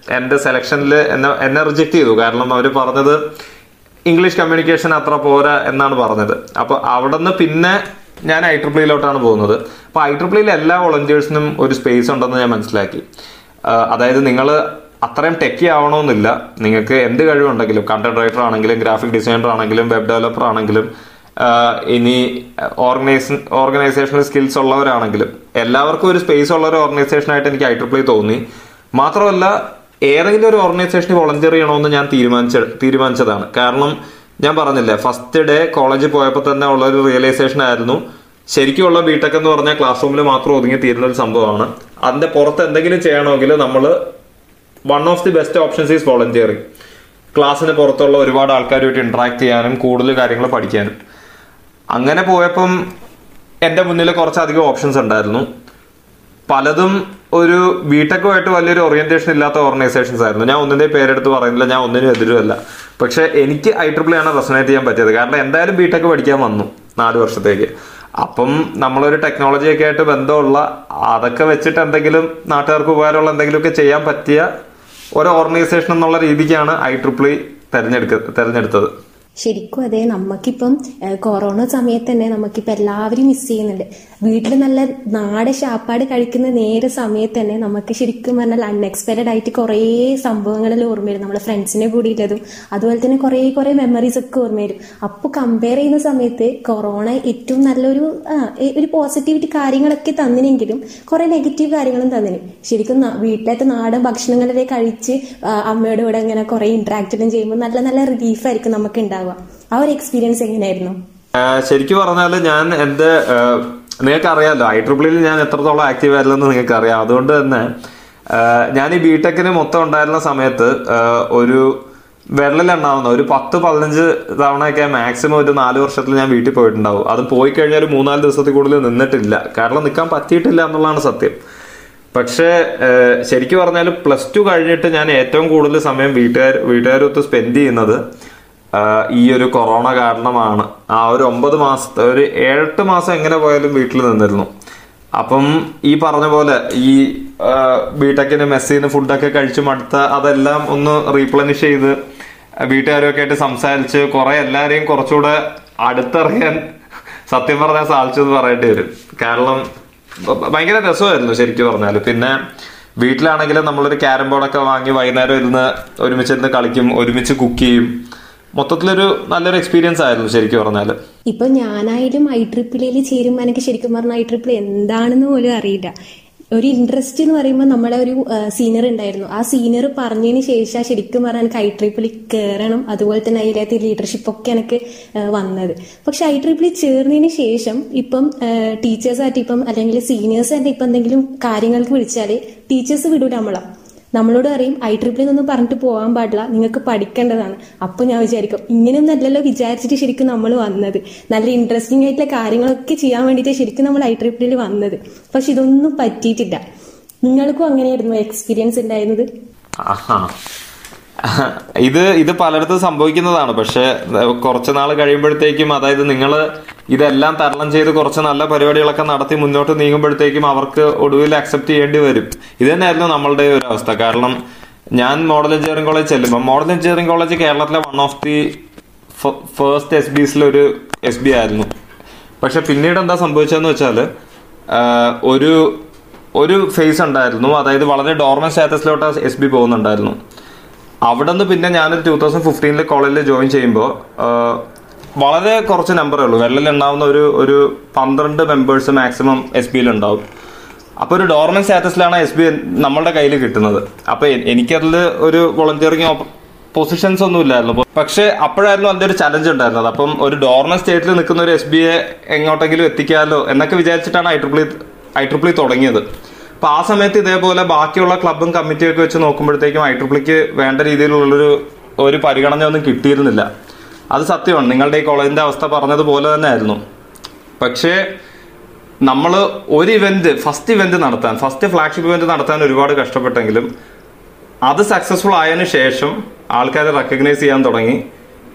എന്റെ സെലക്ഷനിൽ എന്നെ എന്നെ റിജക്ട് ചെയ്തു. കാരണം അവർ പറഞ്ഞത് ഇംഗ്ലീഷ് കമ്മ്യൂണിക്കേഷൻ അത്ര പോരാ എന്നാണ് പറഞ്ഞത്. അപ്പോൾ അവിടെ നിന്ന് പിന്നെ ഞാൻ ഐ ട്രിപ്പിളിയിലോട്ടാണ് പോകുന്നത്. അപ്പൊ ഐ ട്രിപ്പിളിയിൽ എല്ലാ വോളണ്ടിയേഴ്സിനും ഒരു സ്പേസ് ഉണ്ടെന്ന് ഞാൻ മനസ്സിലാക്കി. അതായത് നിങ്ങൾ അത്രയും ടെക്കി ആവണമെന്നില്ല. നിങ്ങൾക്ക് എന്ത് കഴിവുണ്ടെങ്കിലും കണ്ടന്റ് റൈറ്റർ ആണെങ്കിലും ഗ്രാഫിക് ഡിസൈനർ ആണെങ്കിലും വെബ് ഡെവലപ്പർ ആണെങ്കിലും ഇനി ഓർഗനൈസ് ഓർഗനൈസേഷണൽ സ്കിൽസ് ഉള്ളവരാണെങ്കിലും എല്ലാവർക്കും ഒരു സ്പേസ് ഉള്ള ഒരു ഓർഗനൈസേഷനായിട്ട് എനിക്ക് ഐ ട്രിപ്പിൾ തോന്നി. മാത്രമല്ല ഏതെങ്കിലും ഒരു ഓർഗനൈസേഷനിൽ വോളണ്ടിയർ ചെയ്യണമെന്ന് ഞാൻ തീരുമാനിച്ച തീരുമാനിച്ചതാണ്. കാരണം ഞാൻ പറഞ്ഞില്ലേ ഫസ്റ്റ് ഡേ കോളേജിൽ പോയപ്പോൾ തന്നെ ഉള്ള ഒരു റിയലൈസേഷൻ ആയിരുന്നു. ശരിക്കുമുള്ള ബിടെക് എന്ന് പറഞ്ഞാൽ ക്ലാസ് റൂമിൽ മാത്രം ഒതുങ്ങി തീരുന്ന ഒരു സംഭവമാണ്. അതിന്റെ പുറത്ത് എന്തെങ്കിലും ചെയ്യണമെങ്കിൽ നമ്മൾ one of the best options is volunteering ക്ലാസ്സിന് പുറത്തുള്ള ഒരുപാട് ആൾക്കാരുമായിട്ട് ഇന്ററാക്ട് ചെയ്യാനും കൂടുതൽ കാര്യങ്ങൾ പഠിക്കാനും. അങ്ങനെ പോയപ്പം എന്റെ മുന്നിൽ കുറച്ചധികം ഓപ്ഷൻസ് ഉണ്ടായിരുന്നു. പലതും ഒരു ബിടെക്കുമായിട്ട് വലിയൊരു ഓറിയന്റേഷൻ ഇല്ലാത്ത ഓർഗനൈസേഷൻസ് ആയിരുന്നു. ഞാൻ ഒന്നിന്റെ പേരെടുത്ത് പറയുന്നില്ല ഞാൻ ഒന്നിനും എതിരുമല്ല. പക്ഷെ എനിക്ക് ഐ ട്രിപ്പിൾ ആണ് റെസനേറ്റ് ചെയ്യാൻ പറ്റിയത്. കാരണം എന്തായാലും ബിടെക് പഠിക്കാൻ വന്നു നാല് വർഷത്തേക്ക്. അപ്പം നമ്മളൊരു ടെക്നോളജി ഒക്കെ ആയിട്ട് ബന്ധമുള്ള അതൊക്കെ വെച്ചിട്ട് എന്തെങ്കിലും നാട്ടുകാർക്ക് ഉപകാരമുള്ള എന്തെങ്കിലുമൊക്കെ ചെയ്യാൻ പറ്റിയ ഒരു ഓർഗനൈസേഷൻ എന്നുള്ള രീതിക്കാണ് ഐ ട്രിപ്പിൾ തെരഞ്ഞെടുക്ക തെരഞ്ഞെടുത്തത്. ശരിക്കും അതെ നമുക്കിപ്പം കൊറോണ സമയത്ത് തന്നെ നമുക്കിപ്പം എല്ലാവരും മിസ് ചെയ്യുന്നുണ്ട്. വീട്ടിൽ നല്ല നാടൻ ശാപ്പാട് കഴിക്കുന്ന നേരെ സമയത്ത് തന്നെ നമുക്ക് ശരിക്കും പറഞ്ഞാൽ അൺഎക്സ്പെക്റ്റഡ് ആയിട്ട് കുറേ സംഭവങ്ങളിൽ ഓർമ്മ വരും. നമ്മളെ ഫ്രണ്ട്സിനെ കൂടിയിട്ടതും അതുപോലെ തന്നെ കുറേ കുറേ മെമ്മറീസ് ഒക്കെ ഓർമ്മ വരും. അപ്പോൾ കമ്പയർ ചെയ്യുന്ന സമയത്ത് കൊറോണ ഏറ്റവും നല്ലൊരു ഒരു പോസിറ്റിവിറ്റി കാര്യങ്ങളൊക്കെ തന്നിനെങ്കിലും കുറേ നെഗറ്റീവ് കാര്യങ്ങളും തന്നിന്. ശരിക്കും വീട്ടിലത്തെ നാടൻ ഭക്ഷണങ്ങളിലേക്ക് കഴിച്ച് അമ്മയുടെ കൂടെ ഇങ്ങനെ കുറേ ഇന്ററാക്റ്റെല്ലാം ചെയ്യുമ്പോൾ നല്ല നല്ല റിലീഫ് നമുക്ക് നമുക്ക് ഉണ്ടാവുക. ആ ഒരു എക്സ്പീരിയൻസ് എങ്ങനെയായിരുന്നു? ശരിക്കും പറഞ്ഞാൽ ഞാൻ എന്റെ നിങ്ങൾക്ക് അറിയാമല്ലോ ഐ ട്രിപ്പിളിൽ ഞാൻ എത്രത്തോളം ആക്റ്റീവ് ആയിരുന്നെന്ന് നിങ്ങൾക്ക് അറിയാം അതുകൊണ്ട് തന്നെ ഞാൻ ഈ ബിടെക്കിന് മൊത്തം ഉണ്ടായിരുന്ന സമയത്ത് ഒരു വെള്ളലുണ്ടാവുന്ന ഒരു പത്ത് പതിനഞ്ച് തവണയൊക്കെ മാക്സിമം ഒരു നാല് വർഷത്തിൽ ഞാൻ വീട്ടിൽ പോയിട്ടുണ്ടാവും. അത് പോയി കഴിഞ്ഞാൽ ഒരു മൂന്നാൽ ദിവസത്തിൽ കൂടുതൽ നിന്നിട്ടില്ല. കാരണം നിൽക്കാൻ പറ്റിയിട്ടില്ല എന്നുള്ളതാണ് സത്യം. പക്ഷേ ശരിക്കും പറഞ്ഞാൽ പ്ലസ് ടു കഴിഞ്ഞിട്ട് ഞാൻ ഏറ്റവും കൂടുതൽ സമയം വീട്ടുകാർ വീട്ടുകാരൊത്ത് സ്പെൻഡ് ചെയ്യുന്നത് ഈ ഒരു കൊറോണ കാരണമാണ്. ആ ഒരു ഒമ്പത് മാസത്തെ ഒരു ഏഴെട്ട് മാസം എങ്ങനെ പോയാലും വീട്ടിൽ നിന്നിരുന്നു. അപ്പം ഈ പറഞ്ഞ പോലെ ഈ ബിടെക്കിന് മെസ്സിന് ഫുഡൊക്കെ കഴിച്ചു മടുത്ത അതെല്ലാം ഒന്ന് റീപ്ലനിഷ് ചെയ്ത് വീട്ടുകാരൊക്കെ ആയിട്ട് സംസാരിച്ച് കുറെ എല്ലാവരെയും കുറച്ചുകൂടെ അടുത്തറിയാൻ സത്യം പറഞ്ഞാൽ സാധിച്ചത് പറയേണ്ടി വരും. കാരണം ഭയങ്കര രസമായിരുന്നു ശരിക്കും പറഞ്ഞാൽ പിന്നെ വീട്ടിലാണെങ്കിലും നമ്മളൊരു ക്യാരം ബോർഡൊക്കെ വാങ്ങി വൈകുന്നേരം ഇരുന്ന് ഒരുമിച്ചിരുന്ന് കളിക്കും ഒരുമിച്ച് കുക്ക് ചെയ്യും. മൊത്തത്തിലൊരു നല്ലൊരു എക്സ്പീരിയൻസ് ആയിരുന്നു ശരിക്കും പറഞ്ഞാൽ ഇപ്പൊ ഞാനായാലും ഐ ട്രിപ്പിളിൽ ചേരുമ്പോൾ എനിക്ക് ശരിക്കും പറഞ്ഞാൽ ഐ ട്രിപ്പിൾ എന്താണെന്ന് പോലും അറിയില്ല. ഒരു ഇൻട്രസ്റ്റ് എന്ന് പറയുമ്പോൾ നമ്മളെ ഒരു സീനിയർ ഉണ്ടായിരുന്നു. ആ സീനിയർ പറഞ്ഞതിന് ശേഷം ശരിക്കും പറഞ്ഞാൽ എനിക്ക് ഐ ട്രിപ്പിളിൽ കയറണം അതുപോലെ തന്നെ അതിനകത്ത് ലീഡർഷിപ്പ് ഒക്കെ എനിക്ക് വന്നത്. പക്ഷെ ഐ ട്രിപ്പിളിൽ ചേർന്നതിന് ശേഷം ഇപ്പം ടീച്ചേഴ്സായിട്ട് ഇപ്പം അല്ലെങ്കിൽ സീനിയേഴ്സ് തന്നെ ഇപ്പം എന്തെങ്കിലും കാര്യങ്ങൾക്ക് വിളിച്ചാൽ ടീച്ചേഴ്സ് വിടൂല നമ്മളെ. നമ്മളോട് പറയും ഐ ട്രിപ്പിളിൽ നിന്നും പറഞ്ഞിട്ട് പോകാൻ പാടില്ല നിങ്ങൾക്ക് പഠിക്കേണ്ടതാണ്. അപ്പൊ ഞാൻ വിചാരിക്കും ഇങ്ങനെയൊന്നും അല്ലല്ലോ വിചാരിച്ചിട്ട് ശരിക്കും നമ്മൾ വന്നത്. നല്ല ഇൻട്രസ്റ്റിംഗ് ആയിട്ടുള്ള കാര്യങ്ങളൊക്കെ ചെയ്യാൻ വേണ്ടിയിട്ട് ശരിക്കും നമ്മൾ ഐ ട്രിപ്പിളിൽ വന്നത്. പക്ഷെ ഇതൊന്നും പറ്റിയിട്ടില്ല. നിങ്ങൾക്കും അങ്ങനെയായിരുന്നു എക്സ്പീരിയൻസ് ഉണ്ടായിരുന്നത്. ഇത് ഇത് പലയിടത്തും സംഭവിക്കുന്നതാണ്. പക്ഷെ കുറച്ച് നാൾ കഴിയുമ്പോഴത്തേക്കും അതായത് നിങ്ങൾ ഇതെല്ലാം തരണം ചെയ്ത് കുറച്ച് നല്ല പരിപാടികളൊക്കെ നടത്തി മുന്നോട്ട് നീങ്ങുമ്പോഴത്തേക്കും അവർക്ക് ഒടുവിൽ അക്സെപ്റ്റ് ചെയ്യേണ്ടി വരും. ഇത് തന്നെയായിരുന്നു നമ്മളുടെ ഒരു അവസ്ഥ. കാരണം ഞാൻ മോഡൽ എഞ്ചിനീയറിംഗ് കോളേജ് ചെല്ലുമ്പോൾ മോഡൽ എഞ്ചിനീയറിംഗ് കോളേജ് കേരളത്തിലെ one of the first S ബിസിലൊരു S B ആയിരുന്നു. പക്ഷെ പിന്നീട് എന്താ സംഭവിച്ചതെന്ന് വെച്ചാൽ ഒരു ഒരു ഫേസ് ഉണ്ടായിരുന്നു. അതായത് വളരെ ഡോർമൻ സ്റ്റാറ്റസിലോട്ട് എസ് ബി പോകുന്നുണ്ടായിരുന്നു. അവിടെ നിന്ന് പിന്നെ ഞാനൊരു ടൂ തൗസൻഡ് ഫിഫ്റ്റീനിൽ കോളേജിൽ ജോയിൻ ചെയ്യുമ്പോൾ വളരെ കുറച്ച് നമ്പറേ ഉള്ളൂ. വെള്ളിൽ ഉണ്ടാവുന്ന ഒരു ഒരു പന്ത്രണ്ട് മെമ്പേഴ്സ് മാക്സിമം എസ് ബിയിൽ ഉണ്ടാവും. അപ്പോൾ ഒരു ഡോർമൻ സ്റ്റാറ്റസിലാണ് എസ് ബി നമ്മളുടെ കയ്യിൽ കിട്ടുന്നത്. അപ്പോൾ എനിക്കതിൽ ഒരു വോളണ്ടിയറിങ് പൊസിഷൻസ് ഒന്നും ഇല്ലായിരുന്നു. പക്ഷേ അപ്പോഴായിരുന്നു അതിന്റെ ഒരു ചലഞ്ച് ഉണ്ടായിരുന്നത്. അപ്പം ഒരു ഡോർമൻ സ്റ്റേറ്റിൽ നിൽക്കുന്ന ഒരു എസ് ബി എ എങ്ങോട്ടെങ്കിലും എത്തിക്കാമല്ലോ എന്നൊക്കെ വിചാരിച്ചിട്ടാണ് ഐ ട്രിപ്പിൾ ഐ ട്രിപ്പിൾ തുടങ്ങിയത്. അപ്പൊ ആ സമയത്ത് ഇതേപോലെ ബാക്കിയുള്ള ക്ലബും കമ്മിറ്റിയൊക്കെ വെച്ച് നോക്കുമ്പോഴത്തേക്കും ഐ വേണ്ട രീതിയിലുള്ളൊരു ഒരു പരിഗണന ഒന്നും കിട്ടിയിരുന്നില്ല. അത് സത്യമാണ്. നിങ്ങളുടെ ഈ കോളേജിന്റെ അവസ്ഥ പറഞ്ഞതുപോലെ തന്നെ ആയിരുന്നു പക്ഷേ നമ്മൾ ഒരു ഇവന്റ് ഫസ്റ്റ് ഇവന്റ് നടത്താൻ ഫസ്റ്റ് ഫ്ലാഗ്ഷിപ്പ് ഇവന്റ് നടത്താൻ ഒരുപാട് കഷ്ടപ്പെട്ടെങ്കിലും അത് സക്സസ്ഫുൾ ആയതിനു ശേഷം ആൾക്കാരെ റെക്കഗ്നൈസ് ചെയ്യാൻ തുടങ്ങി.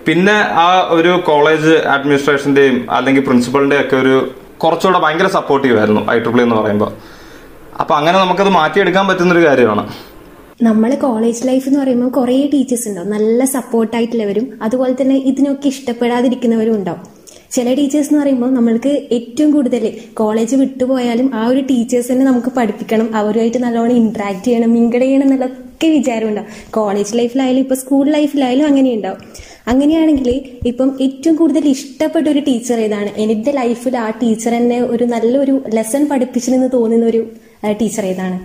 പിന്നെ ആ ഒരു കോളേജ് അഡ്മിനിസ്ട്രേഷന്റെയും അല്ലെങ്കിൽ പ്രിൻസിപ്പളിന്റെയും ഒക്കെ ഒരു കുറച്ചുകൂടെ ഭയങ്കര സപ്പോർട്ടീവ് ആയിരുന്നു ഐ ട്രിപ്പിൾ എന്ന് പറയുമ്പോൾ അപ്പൊ അങ്ങനെ നമുക്കത് മാറ്റിയെടുക്കാൻ പറ്റുന്ന ഒരു കാര്യമാണ്. നമ്മൾ കോളേജ് ലൈഫ് എന്ന് പറയുമ്പോൾ കുറേ ടീച്ചേഴ്സ് ഉണ്ടാവും. നല്ല സപ്പോർട്ടായിട്ടുള്ളവരും അതുപോലെ തന്നെ ഇതിനൊക്കെ ഇഷ്ടപ്പെടാതിരിക്കുന്നവരും ഉണ്ടാവും. ചില ടീച്ചേഴ്സ് എന്ന് പറയുമ്പോൾ നമ്മൾക്ക് ഏറ്റവും കൂടുതൽ കോളേജ് വിട്ടുപോയാലും ആ ഒരു ടീച്ചേഴ്സ് തന്നെ നമുക്ക് പഠിപ്പിക്കണം. അവരുമായിട്ട് നല്ലോണം ഇന്ററാക്ട് ചെയ്യണം മിങ്കിൾ ചെയ്യണം എന്നുള്ളതൊക്കെ വിചാരം ഉണ്ടാവും. കോളേജ് ലൈഫിലായാലും ഇപ്പൊ സ്കൂൾ ലൈഫിലായാലും അങ്ങനെ ഉണ്ടാവും. അങ്ങനെയാണെങ്കിൽ ഇപ്പം ഏറ്റവും കൂടുതൽ ഇഷ്ടപ്പെട്ട ഒരു ടീച്ചർ ഏതാണ്? എന്റെ ലൈഫിൽ ആ ടീച്ചർ എന്നെ ഒരു നല്ലൊരു ലെസൺ പഠിപ്പിച്ചിരുന്ന് തോന്നുന്ന ഒരു ടീച്ചർ ഏതാണ്?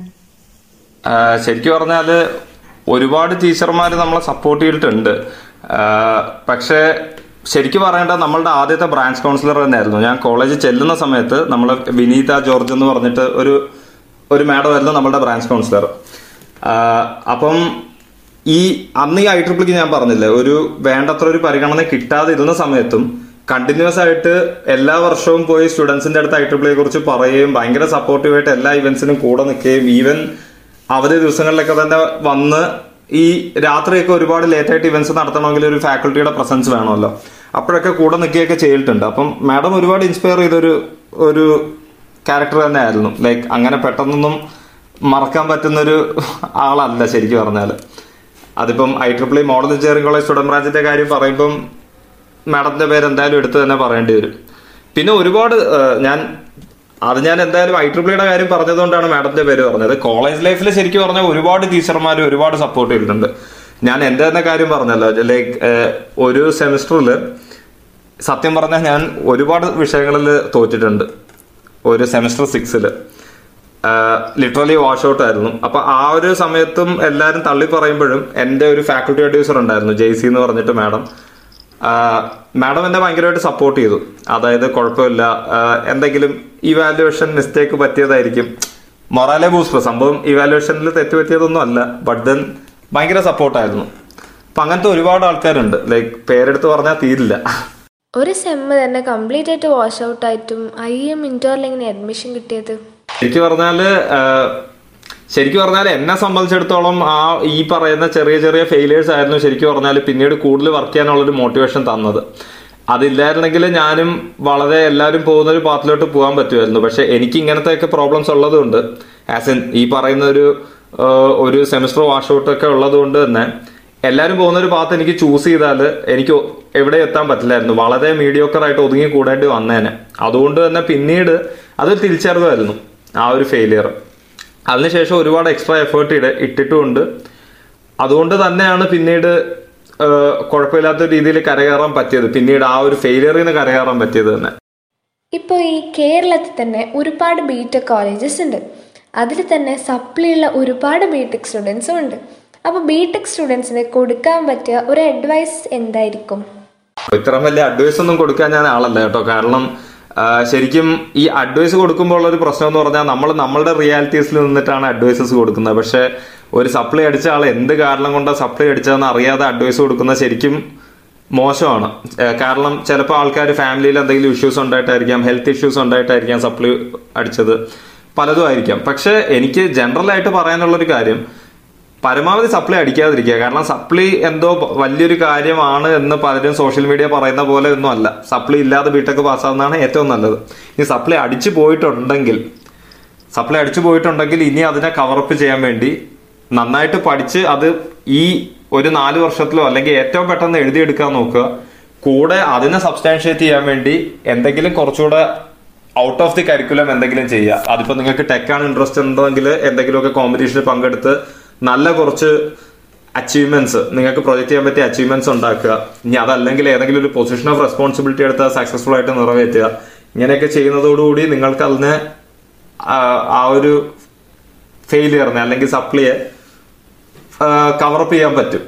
ശരിക്കും പറഞ്ഞാൽ ഒരുപാട് ടീച്ചർമാർ നമ്മളെ സപ്പോർട്ട് ചെയ്തിട്ടുണ്ട്. പക്ഷേ ശരിക്കും പറയേണ്ടത് നമ്മളുടെ ആദ്യത്തെ ബ്രാഞ്ച് കൗൺസിലർ തന്നെയായിരുന്നു. ഞാൻ കോളേജിൽ ചെല്ലുന്ന സമയത്ത് നമ്മളെ വിനീത ജോർജ് എന്ന് പറഞ്ഞിട്ട് ഒരു ഒരു മാഡം ആയിരുന്നു നമ്മളുടെ ബ്രാഞ്ച് കൗൺസിലർ അപ്പം ഈ അന്ന് ഈ ഐ ട്രിപ്പിൾക്ക് ഞാൻ പറഞ്ഞില്ലേ ഒരു വേണ്ടത്ര ഒരു പരിഗണന കിട്ടാതിരുന്ന സമയത്തും കണ്ടിന്യൂസ് ആയിട്ട് എല്ലാ വർഷവും പോയി സ്റ്റുഡൻസിന്റെ അടുത്ത് ഐ ട്രിപ്പിളിയെ കുറിച്ച് പറയുകയും ഭയങ്കര സപ്പോർട്ടീവായിട്ട് എല്ലാ ഇവന്റ്സിനും കൂടെ നിൽക്കുകയും ഈവൻ അവധി ദിവസങ്ങളിലൊക്കെ തന്നെ വന്ന് ഈ രാത്രിയൊക്കെ ഒരുപാട് ലേറ്റ് ആയിട്ട് ഇവന്റ്സ് നടത്തണമെങ്കിൽ ഒരു ഫാക്കൽറ്റിയുടെ പ്രസൻസ് വേണമല്ലോ. അപ്പോഴൊക്കെ കൂടെ നിൽക്കുകയൊക്കെ ചെയ്തിട്ടുണ്ട്. അപ്പം മാഡം ഒരുപാട് ഇൻസ്പയർ ചെയ്തൊരു ഒരു ക്യാരക്ടർ തന്നെ ആയിരുന്നു ലൈക്ക് അങ്ങനെ പെട്ടെന്നൊന്നും മറക്കാൻ പറ്റുന്നൊരു ആളല്ല ശരിക്കും പറഞ്ഞാൽ അതിപ്പം I triple model engineering college student ബ്രാഞ്ചിന്റെ കാര്യം പറയുമ്പം മാഡത്തിന്റെ പേര് എന്തായാലും എടുത്ത് തന്നെ പറയേണ്ടി വരും. പിന്നെ ഒരുപാട് ഞാൻ അത് ഞാൻ എന്തായാലും ഐ ട്രിപ്ലിയുടെ കാര്യം പറഞ്ഞതുകൊണ്ടാണ് മാഡത്തിന്റെ പേര് പറഞ്ഞത്. കോളേജ് ലൈഫിൽ ശരിക്കും പറഞ്ഞാൽ ഒരുപാട് ടീച്ചർമാർ ഒരുപാട് സപ്പോർട്ട് ചെയ്തിട്ടുണ്ട്. ഞാൻ എന്താ തന്നെ കാര്യം പറഞ്ഞല്ലോ ലൈക്ക് ഒരു സെമിസ്റ്ററിൽ സത്യം പറഞ്ഞാൽ ഞാൻ ഒരുപാട് വിഷയങ്ങളിൽ തോറ്റിട്ടുണ്ട്. ഒരു സെമിസ്റ്റർ സിക്സിൽ ലിറ്ററലി വാഷ് ഔട്ട് ആയിരുന്നു. അപ്പൊ ആ ഒരു സമയത്തും എല്ലാവരും തള്ളി പറയുമ്പോഴും എന്റെ ഒരു ഫാക്കൽറ്റി അഡ്വൈസർ ഉണ്ടായിരുന്നു ജെയ്സി എന്ന് പറഞ്ഞിട്ട് മാഡം. മാഡം എന്നെ ഭയങ്കരമായിട്ട് സപ്പോർട്ട് ചെയ്തു. അതായത് കുഴപ്പമില്ല. എന്തെങ്കിലും ഇവാലുവേഷൻ മിസ്റ്റേക്ക് പറ്റിയതായിരിക്കും. മൊറാലെ ബൂസ്റ്റർ സംഭവം ഇവാലുവേഷനിൽ തെറ്റ് പറ്റിയതൊന്നും അല്ല. ബട്ട് ദെൻ ഭയങ്കര സപ്പോർട്ടായിരുന്നു അപ്പൊ അങ്ങനത്തെ ഒരുപാട് ആൾക്കാരുണ്ട്. ലൈക്ക് പേരെടുത്ത് പറഞ്ഞാൽ തീരില്ല. ഒരു സെമ്മ് തന്നെ കംപ്ലീറ്റ് ആയിട്ട് വാഷ് ഔട്ട് ആയിട്ടും ഐ എം ഇൻഡോറിൽ എങ്ങനെ അഡ്മിഷൻ കിട്ടിയത്? എനിക്ക് പറഞ്ഞാൽ ശരിക്കും പറഞ്ഞാൽ എന്നെ സംബന്ധിച്ചിടത്തോളം ആ ഈ പറയുന്ന ചെറിയ ചെറിയ ഫെയിലിയേഴ്സ് ആയിരുന്നു ശരിക്കും പറഞ്ഞാൽ പിന്നീട് കൂടുതൽ വർക്ക് ചെയ്യാനുള്ള ഒരു മോട്ടിവേഷൻ തന്നത്. അതില്ലായിരുന്നെങ്കിൽ ഞാനും വളരെ എല്ലാവരും പോകുന്ന ഒരു പാത്തിലോട്ട് പോകാൻ പറ്റുമായിരുന്നു. പക്ഷെ എനിക്ക് ഇങ്ങനത്തെ ഒക്കെ പ്രോബ്ലംസ് ഉള്ളതുകൊണ്ട് ആസ് ഇൻ ഈ പറയുന്ന ഒരു ഒരു സെമിസ്റ്റർ വാഷ് ഔട്ടൊക്കെ ഉള്ളത് കൊണ്ട് തന്നെ എല്ലാവരും പോകുന്ന ഒരു പാത്ത് എനിക്ക് ചൂസ് ചെയ്താൽ എനിക്ക് എവിടെ എത്താൻ പറ്റില്ലായിരുന്നു. വളരെ മീഡിയോക്കറായിട്ട് ഒതുങ്ങി കൂടേണ്ടി വന്നേനെ. അതുകൊണ്ട് തന്നെ പിന്നീട് അതൊരു തിരിച്ചറിവായിരുന്നു ആ ഒരു ഫെയിലിയർ അതിനുശേഷം ഒരുപാട് എക്സ്ട്രാ എഫേർട്ട് ഇട ഇട്ടിട്ടുമുണ്ട്. അതുകൊണ്ട് തന്നെയാണ് പിന്നീട് കുഴപ്പമില്ലാത്ത രീതിയിൽ കരകയറാൻ പറ്റിയത്. പിന്നീട് ആ ഒരു ഫെയിലിയറിൽ നിന്ന് കരകയറാൻ പറ്റിയത് തന്നെ. ഇപ്പോൾ ഈ കേരളത്തിൽ തന്നെ ഒരുപാട് ബിടെക് കോളേജസ് ഉണ്ട്. അതിൽ തന്നെ സപ്ലിയുള്ള ഒരുപാട് ബിടെക് സ്റ്റുഡൻസും ഉണ്ട്. അപ്പോൾ ബിടെക് സ്റ്റുഡൻസിന് കൊടുക്കാൻ പറ്റിയ ഒരു അഡ്വൈസ് എന്തായിരിക്കും? ഇത്രയും വലിയ അഡ്വൈസ് ഒന്നും കൊടുക്കാൻ ഞാൻ ആളല്ല കേട്ടോ. കാരണം ശരിക്കും ഈ അഡ്വൈസ് കൊടുക്കുമ്പോൾ ഉള്ള ഒരു പ്രശ്നം എന്ന് പറഞ്ഞാൽ നമ്മൾ നമ്മളുടെ റിയാലിറ്റീസിൽ നിന്നിട്ടാണ് അഡ്വൈസസ് കൊടുക്കുന്നത്. പക്ഷെ ഒരു സപ്ലൈ അടിച്ച ആൾ എന്ത് കാരണം കൊണ്ടാണ് സപ്ലൈ അടിച്ചതെന്ന് അറിയാതെ അഡ്വൈസ് കൊടുക്കുന്ന ശരിക്കും മോശമാണ്. കാരണം ചിലപ്പോൾ ആൾക്കാർ ഫാമിലിയിൽ എന്തെങ്കിലും ഇഷ്യൂസ് ഉണ്ടായിട്ടായിരിക്കാം ഹെൽത്ത് ഇഷ്യൂസ് ഉണ്ടായിട്ടായിരിക്കാം സപ്ലൈ അടിച്ചത്. പലതും ആയിരിക്കാം. പക്ഷെ എനിക്ക് ജനറലായിട്ട് പറയാനുള്ള ഒരു കാര്യം പരമാവധി സപ്ലൈ അടിക്കാതിരിക്കുക. കാരണം സപ്ലൈ എന്തോ വലിയൊരു കാര്യമാണ് എന്ന് പലരും സോഷ്യൽ മീഡിയ പറയുന്ന പോലെ ഒന്നും അല്ല. സപ്ലൈ ഇല്ലാതെ ബിടെക് പാസ്സാവുന്നതാണ് ഏറ്റവും നല്ലത്. ഇനി സപ്ലൈ അടിച്ചു പോയിട്ടുണ്ടെങ്കിൽ സപ്ലൈ അടിച്ചു പോയിട്ടുണ്ടെങ്കിൽ ഇനി അതിനെ കവറപ്പ് ചെയ്യാൻ വേണ്ടി നന്നായിട്ട് പഠിച്ച് അത് ഈ ഒരു നാല് വർഷത്തിലോ അല്ലെങ്കിൽ ഏറ്റവും പെട്ടെന്ന് എഴുതിയെടുക്കാൻ നോക്കുക. കൂടെ അതിനെ സബ്സ്റ്റാൻഷിയേറ്റ് ചെയ്യാൻ വേണ്ടി എന്തെങ്കിലും കുറച്ചുകൂടെ ഔട്ട് ഓഫ് ദി കരിക്കുലം എന്തെങ്കിലും ചെയ്യുക. അതിപ്പോ നിങ്ങൾക്ക് ടെക്കാണ് ഇൻട്രസ്റ്റ് ഉണ്ടെങ്കിൽ എന്തെങ്കിലുമൊക്കെ കോമ്പറ്റീഷനിൽ പങ്കെടുത്ത് നല്ല കുറച്ച് അച്ചീവ്മെന്റ്സ് നിങ്ങൾക്ക് പ്രൊജക്ട് ചെയ്യാൻ പറ്റിയ അച്ചീവ്മെന്റ്സ് ഉണ്ടാക്കുക. ഇനി അതല്ലെങ്കിൽ ഏതെങ്കിലും ഒരു പൊസിഷൻ ഓഫ് റെസ്പോൺസിബിലിറ്റി എടുത്ത് സക്സസ്ഫുൾ ആയിട്ട് നിറവേറ്റുക. ഇങ്ങനെയൊക്കെ ചെയ്യുന്നതോടുകൂടി നിങ്ങൾക്ക് അതിനെ ആ, ആ ഒരു ഫെയിലിയറിനെ അല്ലെങ്കിൽ സപ്ലിയെ കവറപ്പ് ചെയ്യാൻ പറ്റും.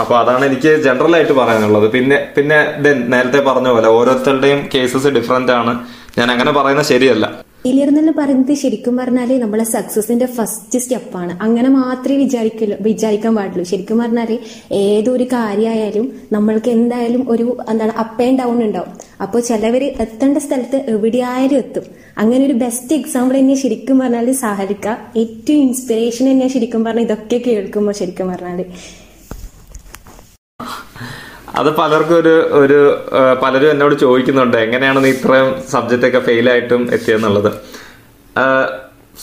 അപ്പൊ അതാണ് എനിക്ക് ജനറൽ ആയിട്ട് പറയാനുള്ളത്. പിന്നെ പിന്നെ ദെൻ നേരത്തെ പറഞ്ഞ പോലെ ഓരോരുത്തരുടെയും കേസസ് ഡിഫറെന്റ് ആണ്. ഞാൻ അങ്ങനെ പറയുന്നത് ശരിയല്ല. ഫെയിലിയർ എന്നെല്ലാം പറയുന്നത് ശരിക്കും പറഞ്ഞാൽ നമ്മളെ സക്സസിന്റെ ഫസ്റ്റ് സ്റ്റെപ്പാണ് അങ്ങനെ മാത്രമേ വിചാരിക്കലു വിചാരിക്കാൻ പാടുള്ളൂ. ശരിക്കും പറഞ്ഞാൽ ഏതൊരു കാര്യമായാലും നമ്മൾക്ക് എന്തായാലും ഒരു എന്താണ് അപ്പ് ആൻഡ് ഡൗൺ ഉണ്ടാവും. അപ്പോൾ ചിലവർ എത്തേണ്ട സ്ഥലത്ത് എവിടെയായാലും എത്തും. അങ്ങനെ ഒരു ബെസ്റ്റ് എക്സാമ്പിൾ തന്നെ ശരിക്കും പറഞ്ഞാൽ സഹരിക്ക. ഏറ്റവും ഇൻസ്പിറേഷൻ തന്നെ ശരിക്കും പറഞ്ഞാൽ ഇതൊക്കെ കേൾക്കുമ്പോൾ ശരിക്കും പറഞ്ഞാൽ അത് പലർക്കും ഒരു ഒരു പലരും എന്നോട് ചോദിക്കുന്നുണ്ട് എങ്ങനെയാണ് നീ ഇത്രയും സബ്ജക്റ്റ് ഒക്കെ ഫെയിൽ ആയിട്ടും എത്തിയെന്നുള്ളത്?